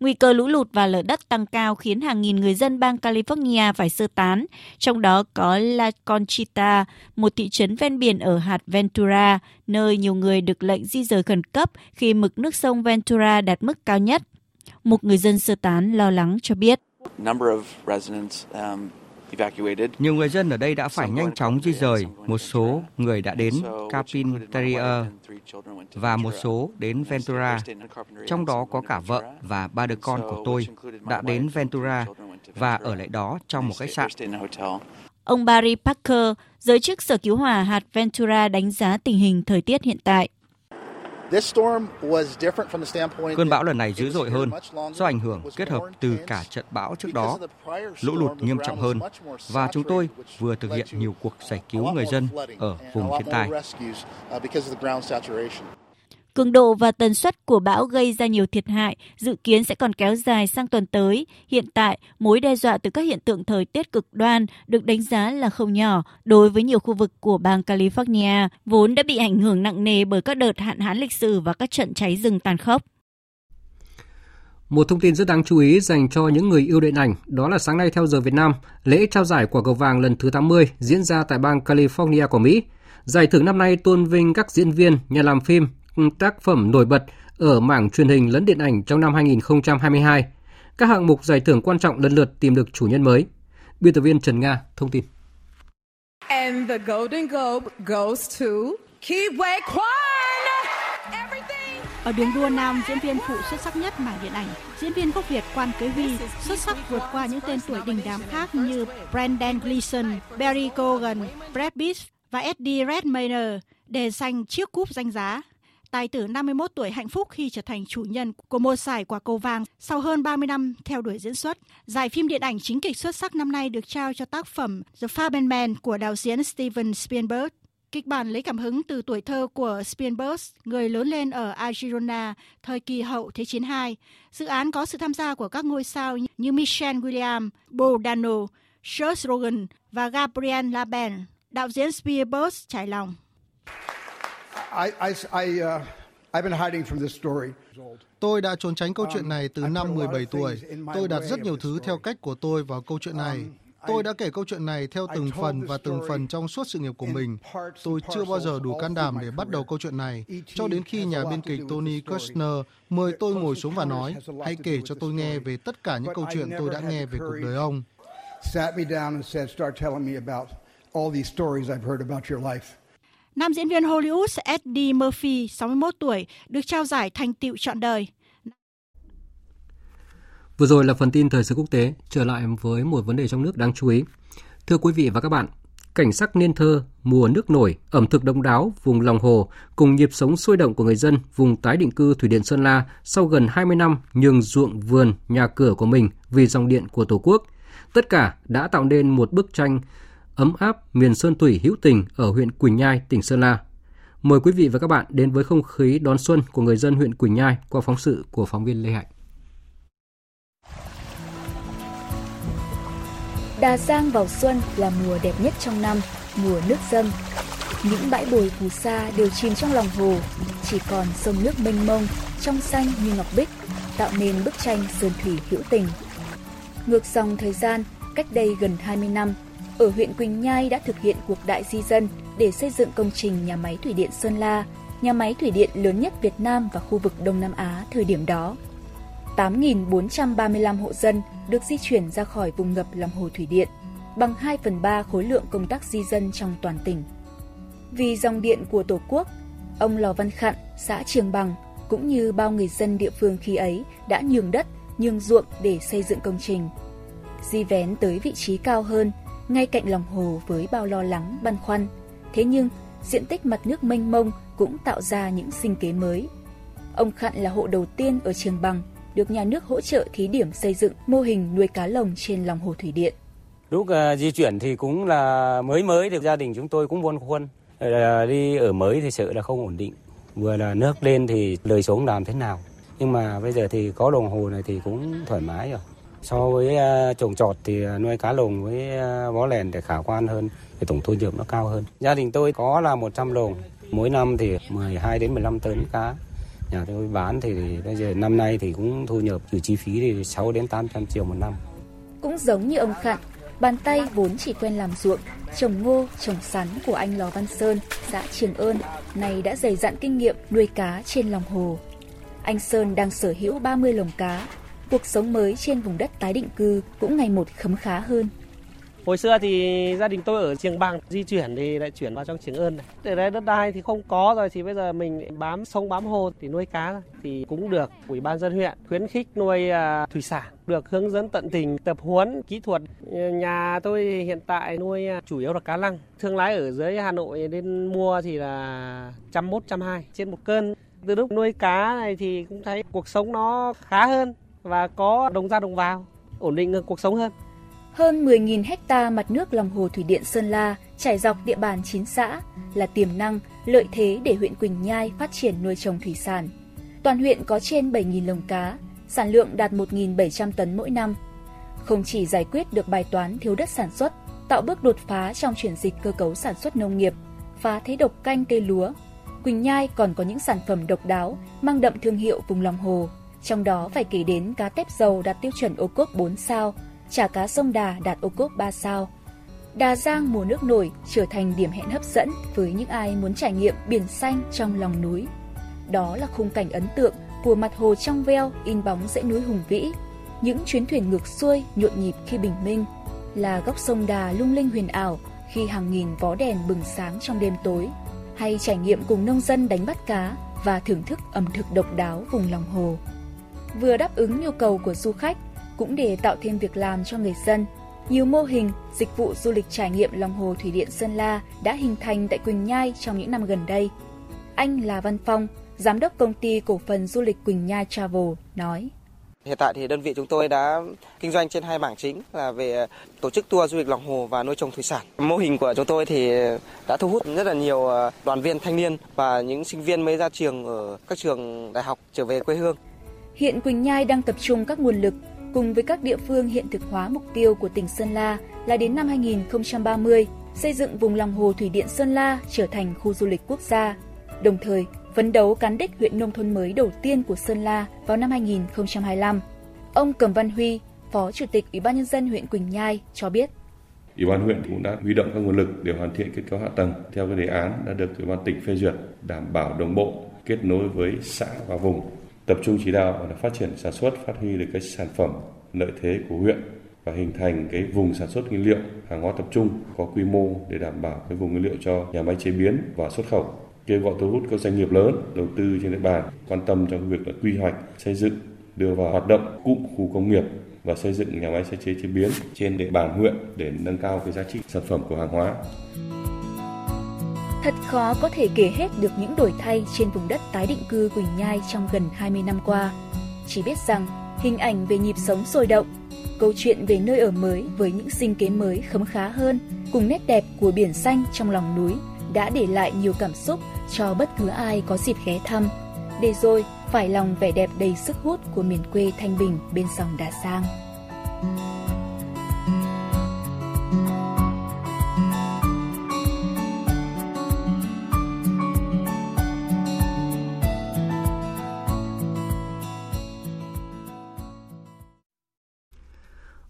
[SPEAKER 25] Nguy cơ lũ lụt và lở đất tăng cao khiến hàng nghìn người dân bang California phải sơ tán, trong đó có La Conchita, một thị trấn ven biển ở hạt Ventura, nơi nhiều người được lệnh di rời khẩn cấp khi mực nước sông Ventura đạt mức cao nhất. Một người dân sơ tán lo lắng cho biết
[SPEAKER 26] nhiều người dân ở đây đã phải nhanh chóng di rời, một số người đã đến Carpinteria và một số đến Ventura. Trong đó có cả vợ và ba đứa con của tôi đã đến Ventura và ở lại đó trong một khách sạn.
[SPEAKER 25] Ông Barry Parker, giới chức Sở Cứu hỏa hạt Ventura đánh giá tình hình thời tiết hiện tại.
[SPEAKER 26] Cơn bão lần này dữ dội hơn do ảnh hưởng kết hợp từ cả trận bão trước đó, lũ lụt nghiêm trọng hơn và chúng tôi vừa thực hiện nhiều cuộc giải cứu người dân ở vùng thiên tai.
[SPEAKER 25] Cường độ và tần suất của bão gây ra nhiều thiệt hại, dự kiến sẽ còn kéo dài sang tuần tới. Hiện tại, mối đe dọa từ các hiện tượng thời tiết cực đoan được đánh giá là không nhỏ đối với nhiều khu vực của bang California, vốn đã bị ảnh hưởng nặng nề bởi các đợt hạn hán lịch sử và các trận cháy rừng tàn khốc.
[SPEAKER 1] Một thông tin rất đáng chú ý dành cho những người yêu điện ảnh, đó là sáng nay theo giờ Việt Nam, lễ trao giải quả cầu vàng lần thứ 80 diễn ra tại bang California của Mỹ. Giải thưởng năm nay tôn vinh các diễn viên, nhà làm phim, tác phẩm nổi bật ở mảng truyền hình lẫn điện ảnh trong năm 2022. Các hạng mục giải thưởng quan trọng lần lượt tìm được chủ nhân mới. Biên tập viên Trần Nga thông tin. And the Golden Globe goes
[SPEAKER 25] to Ki Wei Kwan. Ở đường đua nam, diễn viên phụ xuất sắc nhất mảng điện ảnh, diễn viên gốc Việt Quan Kế Huy xuất sắc vượt qua những tên tuổi đình đám khác như Brendan Gleeson, Barry Cogan, Brad Pitt và Eddie Redmayne để giành chiếc cúp danh giá. Tài tử 51 tuổi hạnh phúc khi trở thành chủ nhân của một giải quả cầu vàng sau hơn 30 năm theo đuổi diễn xuất. Giải phim điện ảnh chính kịch xuất sắc năm nay được trao cho tác phẩm The Fabelman của đạo diễn Steven Spielberg. Kịch bản lấy cảm hứng từ tuổi thơ của Spielberg, người lớn lên ở Arizona thời kỳ hậu Thế chiến II. Dự án có sự tham gia của các ngôi sao như Michelle Williams, Bo Dano, Seth Rogen và Gabriel LaBelle. Đạo diễn Spielberg trải lòng.
[SPEAKER 27] I, I, I, uh,
[SPEAKER 28] Tôi đã trốn tránh câu chuyện này từ năm 17 tuổi. Tôi đặt rất nhiều thứ theo cách của tôi vào câu chuyện này. Tôi đã kể câu chuyện này theo từng phần và từng phần trong suốt sự nghiệp của mình. Tôi chưa bao giờ đủ can đảm để bắt đầu câu chuyện này, cho đến khi nhà biên kịch Tony Kushner mời tôi ngồi xuống và nói, hãy kể cho tôi nghe về tất cả những câu chuyện tôi đã nghe về cuộc đời ông.
[SPEAKER 29] Nam diễn viên Hollywood Eddie Murphy, 61 tuổi, được trao giải thành tựu trọn đời.
[SPEAKER 1] Vừa rồi là phần tin thời sự quốc tế, trở lại với một vấn đề trong nước đáng chú ý. Thưa quý vị và các bạn, cảnh sắc nên thơ, mùa nước nổi, ẩm thực độc đáo vùng lòng hồ cùng nhịp sống sôi động của người dân vùng tái định cư Thủy Điện Sơn La sau gần 20 năm nhường ruộng vườn, nhà cửa của mình vì dòng điện của Tổ quốc. Tất cả đã tạo nên một bức tranh ấm áp miền Sơn Thủy hữu tình ở huyện Quỳnh Nhai, tỉnh Sơn La. Mời quý vị và các bạn đến với không khí đón xuân của người dân huyện Quỳnh Nhai qua phóng sự của phóng viên Lê Hạnh.
[SPEAKER 9] Đà Giang vào xuân là mùa đẹp nhất trong năm, mùa nước dâng. Những bãi bồi phù sa đều chìm trong lòng hồ, chỉ còn sông nước mênh mông, trong xanh như ngọc bích, tạo nên bức tranh sơn thủy hữu tình. Ngược dòng thời gian, cách đây gần 20 năm, ở huyện Quỳnh Nhai đã thực hiện cuộc đại di dân để xây dựng công trình nhà máy thủy điện Sơn La, nhà máy thủy điện lớn nhất Việt Nam và khu vực Đông Nam Á thời điểm đó. 8.435 hộ dân được di chuyển ra khỏi vùng ngập lòng hồ thủy điện, bằng 2 phần 3 khối lượng công tác di dân trong toàn tỉnh. Vì dòng điện của Tổ quốc, ông Lò Văn Khặn, xã Trường Bằng, cũng như bao người dân địa phương khi ấy đã nhường đất, nhường ruộng để xây dựng công trình. Di vén tới vị trí cao hơn, ngay cạnh lòng hồ với bao lo lắng, băn khoăn. Thế nhưng, diện tích mặt nước mênh mông cũng tạo ra những sinh kế mới. Ông Khặn là hộ đầu tiên ở Trường Bằng được nhà nước hỗ trợ thí điểm xây dựng mô hình nuôi cá lồng trên lòng hồ thủy điện.
[SPEAKER 30] Lúc uh, di chuyển thì cũng là mới mới được gia đình chúng tôi cũng buôn khuôn. Uh, đi ở mới thì sợ là không ổn định. Vừa là nước lên thì đời sống làm thế nào. Nhưng mà bây giờ thì có đồng hồ này thì cũng thoải mái rồi. So với ờ, trồng trọt thì ờ, nuôi cá lồng với ờ, bó lèn để khả quan hơn thì tổng thu nhập nó cao hơn. Gia đình tôi có là 100 lồng. Mỗi năm thì 12 đến 15 tấn cá nhà tôi bán thì, thì bây giờ năm nay thì cũng thu nhập trừ chi phí thì 6 đến 800 triệu một năm.
[SPEAKER 9] Cũng giống như ông Khặn, bàn tay vốn chỉ quen làm ruộng, trồng ngô, trồng sắn của anh Lò Văn Sơn, xã Trường Ơn, này đã dày dặn kinh nghiệm nuôi cá trên lòng hồ. Anh Sơn đang sở hữu 30 lồng cá. Cuộc sống mới trên vùng đất tái định cư cũng ngày một khấm khá hơn.
[SPEAKER 31] Hồi xưa thì gia đình tôi ở Trường Bằng, di chuyển thì lại chuyển vào trong Trường Ơn này. Ở đây đất đai thì không có rồi thì bây giờ mình bám sông bám hồ thì nuôi cá thì cũng được. Ủy ban dân huyện khuyến khích nuôi à, thủy sản, được hướng dẫn tận tình tập huấn kỹ thuật. Nhà tôi hiện tại nuôi à, chủ yếu là cá lăng. Thương lái ở dưới Hà Nội đến mua thì là trăm mốt trăm hai trên một cân. Từ lúc nuôi cá này thì cũng thấy cuộc sống nó khá hơn và có đồng ra đồng vào, ổn định ờ, cuộc sống hơn.
[SPEAKER 9] Hơn 10.000 hecta mặt nước lòng hồ thủy điện Sơn La trải dọc địa bàn 9 xã là tiềm năng, lợi thế để huyện Quỳnh Nhai phát triển nuôi trồng thủy sản. Toàn huyện có trên 7.000 lồng cá, sản lượng đạt 1.700 tấn mỗi năm. Không chỉ giải quyết được bài toán thiếu đất sản xuất, tạo bước đột phá trong chuyển dịch cơ cấu sản xuất nông nghiệp, phá thế độc canh cây lúa, Quỳnh Nhai còn có những sản phẩm độc đáo, mang đậm thương hiệu vùng lòng hồ. Trong đó phải kể đến cá tép dầu đạt tiêu chuẩn ô cốp 4 sao, chả cá sông Đà đạt ô cốp 3 sao. Đà Giang mùa nước nổi trở thành điểm hẹn hấp dẫn với những ai muốn trải nghiệm biển xanh trong lòng núi. Đó là khung cảnh ấn tượng của mặt hồ trong veo in bóng dãy núi hùng vĩ, những chuyến thuyền ngược xuôi nhộn nhịp khi bình minh, là góc sông Đà lung linh huyền ảo khi hàng nghìn vó đèn bừng sáng trong đêm tối, hay trải nghiệm cùng nông dân đánh bắt cá và thưởng thức ẩm thực độc đáo vùng lòng hồ. Vừa đáp ứng nhu cầu của du khách, cũng để tạo thêm việc làm cho người dân. Nhiều mô hình, dịch vụ du lịch trải nghiệm lòng hồ thủy điện Sơn La đã hình thành tại Quỳnh Nhai trong những năm gần đây. Anh là Văn Phong, giám đốc công ty cổ phần du lịch Quỳnh Nhai Travel, nói.
[SPEAKER 27] Hiện tại thì đơn vị chúng tôi đã kinh doanh trên hai mảng chính là về tổ chức tour du lịch lòng hồ và nuôi trồng thủy sản. Mô hình của chúng tôi thì đã thu hút rất là nhiều à, đoàn viên thanh niên và những sinh viên mới ra trường ở các trường đại học trở về quê hương.
[SPEAKER 9] Hiện Quỳnh Nhai đang tập trung các nguồn lực cùng với các địa phương hiện thực hóa mục tiêu của tỉnh Sơn La là đến năm 2030 xây dựng vùng lòng hồ thủy điện Sơn La trở thành khu du lịch quốc gia. Đồng thời, phấn đấu cán đích huyện nông thôn mới đầu tiên của Sơn La vào năm 2025. Ông Cầm Văn Huy, Phó Chủ tịch Ủy ban nhân dân huyện Quỳnh Nhai cho biết.
[SPEAKER 32] Ủy ban huyện cũng đã huy động các nguồn lực để hoàn thiện kết cấu hạ tầng theo cái đề án đã được Ủy ban tỉnh phê duyệt, đảm bảo đồng bộ, kết nối với xã và vùng, tập trung chỉ đạo là phát triển sản xuất, phát huy được cái sản phẩm lợi thế của huyện và hình thành cái vùng sản xuất nguyên liệu hàng hóa tập trung có quy mô để đảm bảo cái vùng nguyên liệu cho nhà máy chế biến và xuất khẩu kêu gọi thu hút các doanh nghiệp lớn đầu tư trên địa bàn quan tâm trong việc là quy hoạch xây dựng đưa vào hoạt động cụm khu công nghiệp và xây dựng nhà máy sơ chế chế biến trên địa bàn huyện để nâng cao cái giá trị sản phẩm của hàng hóa.
[SPEAKER 9] Thật khó có thể kể hết được những đổi thay trên vùng đất tái định cư Quỳnh Nhai trong gần 20 năm qua. Chỉ biết rằng hình ảnh về nhịp sống sôi động, câu chuyện về nơi ở mới với những sinh kế mới khấm khá hơn, cùng nét đẹp của biển xanh trong lòng núi đã để lại nhiều cảm xúc cho bất cứ ai có dịp ghé thăm. Để rồi phải lòng vẻ đẹp đầy sức hút của miền quê Thanh Bình bên dòng Đà Sang.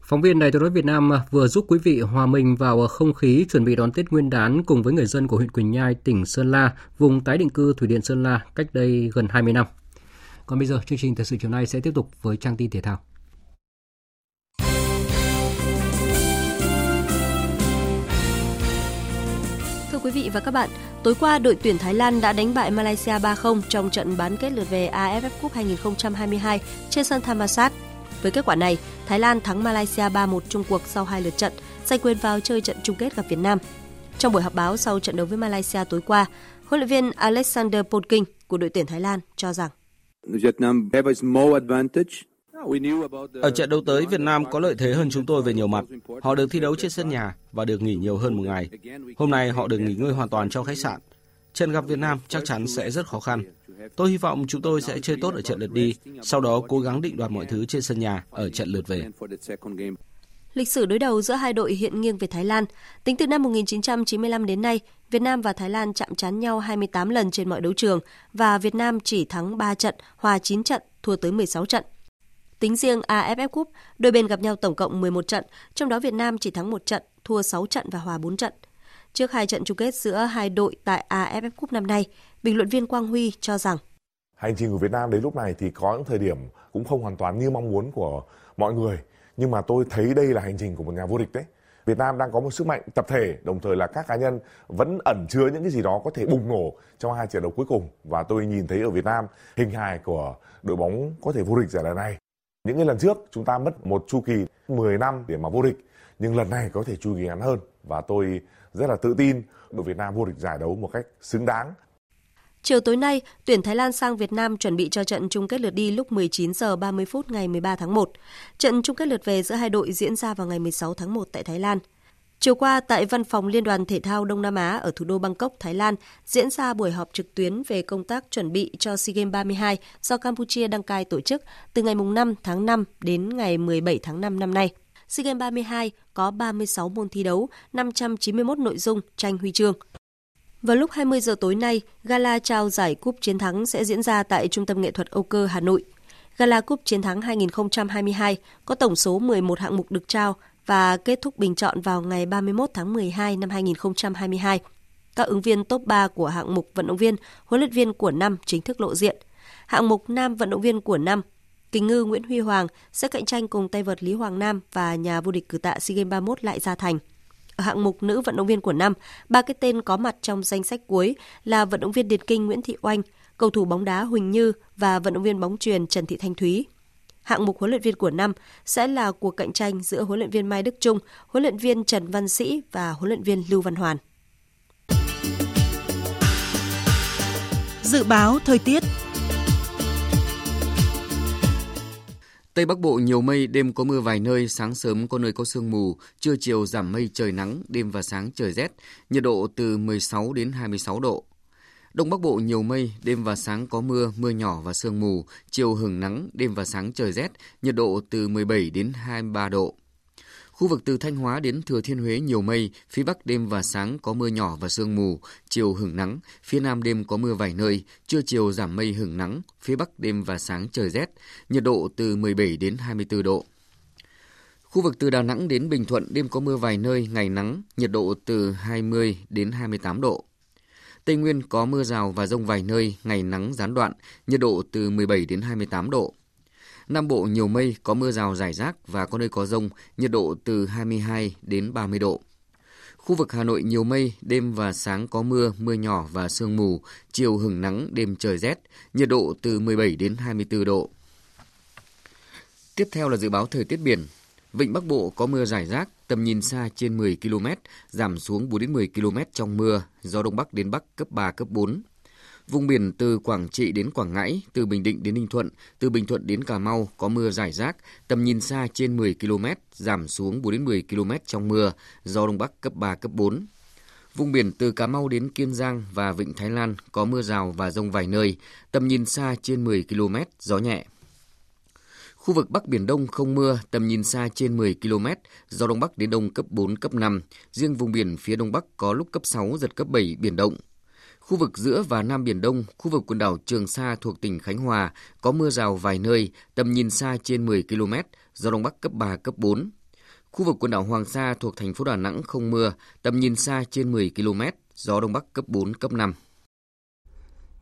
[SPEAKER 1] Phóng viên Đài tiếng nói Việt Nam à, vừa giúp quý vị hòa mình vào à, không khí chuẩn bị đón Tết Nguyên đán cùng với người dân của huyện Quỳnh Nhai, tỉnh Sơn La, vùng tái định cư Thủy điện Sơn La cách đây gần 20 năm. Còn bây giờ, chương trình thời sự chiều nay sẽ tiếp tục với trang tin thể thao.
[SPEAKER 33] Thưa quý vị và các bạn, tối qua đội tuyển Thái Lan đã đánh bại Malaysia 3-0 trong trận bán kết lượt về AFF Cup 2022 trên sân Thammasat. Với kết quả này, Thái Lan thắng Malaysia 3-1 chung cuộc sau hai lượt trận, giành quyền vào chơi trận chung kết gặp Việt Nam. Trong buổi họp báo sau trận đấu với Malaysia tối qua, huấn luyện viên Alexander Polking của đội tuyển Thái Lan cho rằng
[SPEAKER 34] ở trận đấu tới, Việt Nam có lợi thế hơn chúng tôi về nhiều mặt. Họ được thi đấu trên sân nhà và được nghỉ nhiều hơn một ngày. Hôm nay họ được nghỉ ngơi hoàn toàn trong khách sạn. Trận gặp Việt Nam chắc chắn sẽ rất khó khăn. Tôi hy vọng chúng tôi sẽ chơi tốt ở trận lượt đi, sau đó cố gắng định đoạt mọi thứ trên sân nhà ở trận lượt về.
[SPEAKER 33] Lịch sử đối đầu giữa hai đội hiện nghiêng về Thái Lan. Tính từ năm 1995 đến nay, Việt Nam và Thái Lan chạm trán nhau 28 lần trên mọi đấu trường và Việt Nam chỉ thắng 3 trận, hòa 9 trận, thua tới 16 trận. Tính riêng AFF Cup, đôi bên gặp nhau tổng cộng 11 trận, trong đó Việt Nam chỉ thắng 1 trận, thua 6 trận và hòa 4 trận. Trước hai trận chung kết giữa hai đội tại AFF Cup năm nay, bình luận viên Quang Huy cho rằng
[SPEAKER 35] Hành trình của Việt Nam đến lúc này thì có những thời điểm cũng không hoàn toàn như mong muốn của mọi người. Nhưng mà tôi thấy đây là hành trình của một nhà vô địch đấy. Việt Nam đang có một sức mạnh tập thể, đồng thời là các cá nhân vẫn ẩn chứa những cái gì đó có thể bùng nổ trong hai trận đấu cuối cùng. Và tôi nhìn thấy ở Việt Nam hình hài của đội bóng có thể vô địch giải lần này. Những cái lần trước chúng ta mất một chu kỳ 10 năm để mà vô địch, nhưng lần này có thể chu kỳ ngắn hơn và tôi rất là tự tin đội Việt Nam vô địch giải đấu một cách xứng đáng.
[SPEAKER 33] Chiều tối nay, tuyển Thái Lan sang Việt Nam chuẩn bị cho trận chung kết lượt đi lúc 19 giờ 30 phút ngày 13 tháng 1. Trận chung kết lượt về giữa hai đội diễn ra vào ngày 16 tháng 1 tại Thái Lan. Chiều qua, tại Văn phòng Liên đoàn Thể thao Đông Nam Á ở thủ đô Bangkok, Thái Lan, diễn ra buổi họp trực tuyến về công tác chuẩn bị cho SEA Games 32 do Campuchia đăng cai tổ chức từ ngày 5 tháng 5 đến ngày 17 tháng 5 năm nay. SEA Games 32 có 36 môn thi đấu, 591 nội dung tranh huy chương. Vào lúc 20 giờ tối nay, gala trao giải cúp chiến thắng sẽ diễn ra tại Trung tâm nghệ thuật Âu Cơ, Hà Nội. Gala cúp chiến thắng 2022 có tổng số 11 hạng mục được trao và kết thúc bình chọn vào ngày 31 tháng 12 năm 2022. Các ứng viên top 3 của hạng mục vận động viên, huấn luyện viên của năm chính thức lộ diện. Hạng mục nam vận động viên của năm, Kình ngư Nguyễn Huy Hoàng sẽ cạnh tranh cùng tay vợt Lý Hoàng Nam và nhà vô địch cử tạ SEA Games 31 Lại Gia Thành. Ở hạng mục nữ vận động viên của năm, ba cái tên có mặt trong danh sách cuối là vận động viên điền kinh Nguyễn Thị Oanh, cầu thủ bóng đá Huỳnh Như và vận động viên bóng truyền Trần Thị Thanh Thúy. Hạng mục huấn luyện viên của năm sẽ là cuộc cạnh tranh giữa huấn luyện viên Mai Đức Trung, huấn luyện viên Trần Văn Sĩ và huấn luyện viên Lưu Văn Hoàn.
[SPEAKER 36] Dự báo thời tiết
[SPEAKER 6] Tây Bắc Bộ nhiều mây, đêm có mưa vài nơi, sáng sớm có nơi có sương mù, trưa chiều giảm mây trời nắng, đêm và sáng trời rét, nhiệt độ từ 16 đến 26 độ. Đông Bắc Bộ nhiều mây, đêm và sáng có mưa, mưa nhỏ và sương mù, chiều hừng nắng, đêm và sáng trời rét, nhiệt độ từ 17 đến 23 độ. Khu vực từ Thanh Hóa đến Thừa Thiên Huế nhiều mây, phía Bắc đêm và sáng có mưa nhỏ và sương mù, chiều hửng nắng, phía Nam đêm có mưa vài nơi, trưa chiều giảm mây hửng nắng, phía Bắc đêm và sáng trời rét, nhiệt độ từ 17 đến 24 độ. Khu vực từ Đà Nẵng đến Bình Thuận đêm có mưa vài nơi, ngày nắng, nhiệt độ từ 20 đến 28 độ. Tây Nguyên có mưa rào và rông vài nơi, ngày nắng gián đoạn, nhiệt độ từ 17 đến 28 độ. Nam Bộ nhiều mây, có mưa rào rải rác và có nơi có rông, nhiệt độ từ 22 đến 30 độ. Khu vực Hà Nội nhiều mây, đêm và sáng có mưa, mưa nhỏ và sương mù, chiều hừng nắng, đêm trời rét, nhiệt độ từ 17 đến 24 độ. Tiếp theo là dự báo thời tiết biển. Vịnh Bắc Bộ có mưa rải rác, tầm nhìn xa trên 10 km, giảm xuống 4 đến 10 km trong mưa, gió Đông Bắc đến Bắc cấp 3, cấp 4. Vùng biển từ Quảng Trị đến Quảng Ngãi, từ Bình Định đến Ninh Thuận, từ Bình Thuận đến Cà Mau có mưa rải rác, tầm nhìn xa trên 10 km, giảm xuống 4 đến 10 km trong mưa, gió Đông Bắc cấp 3, cấp 4. Vùng biển từ Cà Mau đến Kiên Giang và Vịnh Thái Lan có mưa rào và rông vài nơi, tầm nhìn xa trên 10 km, gió nhẹ. Khu vực Bắc Biển Đông không mưa, tầm nhìn xa trên 10 km, gió Đông Bắc đến Đông cấp 4, cấp 5. Riêng vùng biển phía Đông Bắc có lúc cấp 6, giật cấp 7, biển động. Khu vực giữa và Nam Biển Đông, khu vực quần đảo Trường Sa thuộc tỉnh Khánh Hòa có mưa rào vài nơi, tầm nhìn xa trên 10 km, gió Đông Bắc cấp 3, cấp 4. Khu vực quần đảo Hoàng Sa thuộc thành phố Đà Nẵng không mưa, tầm nhìn xa trên 10 km, gió Đông Bắc cấp 4, cấp 5.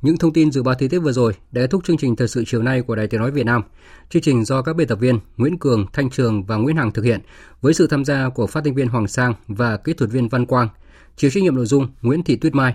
[SPEAKER 1] Những thông tin dự báo thời tiết vừa rồi đã kết thúc chương trình thời sự chiều nay của Đài Tiếng nói Việt Nam. Chương trình do các biên tập viên Nguyễn Cường, Thanh Trường và Nguyễn Hằng thực hiện với sự tham gia của phát thanh viên Hoàng Sang và kỹ thuật viên Văn Quang. Chịu trách nhiệm nội dung Nguyễn Thị Tuyết Mai.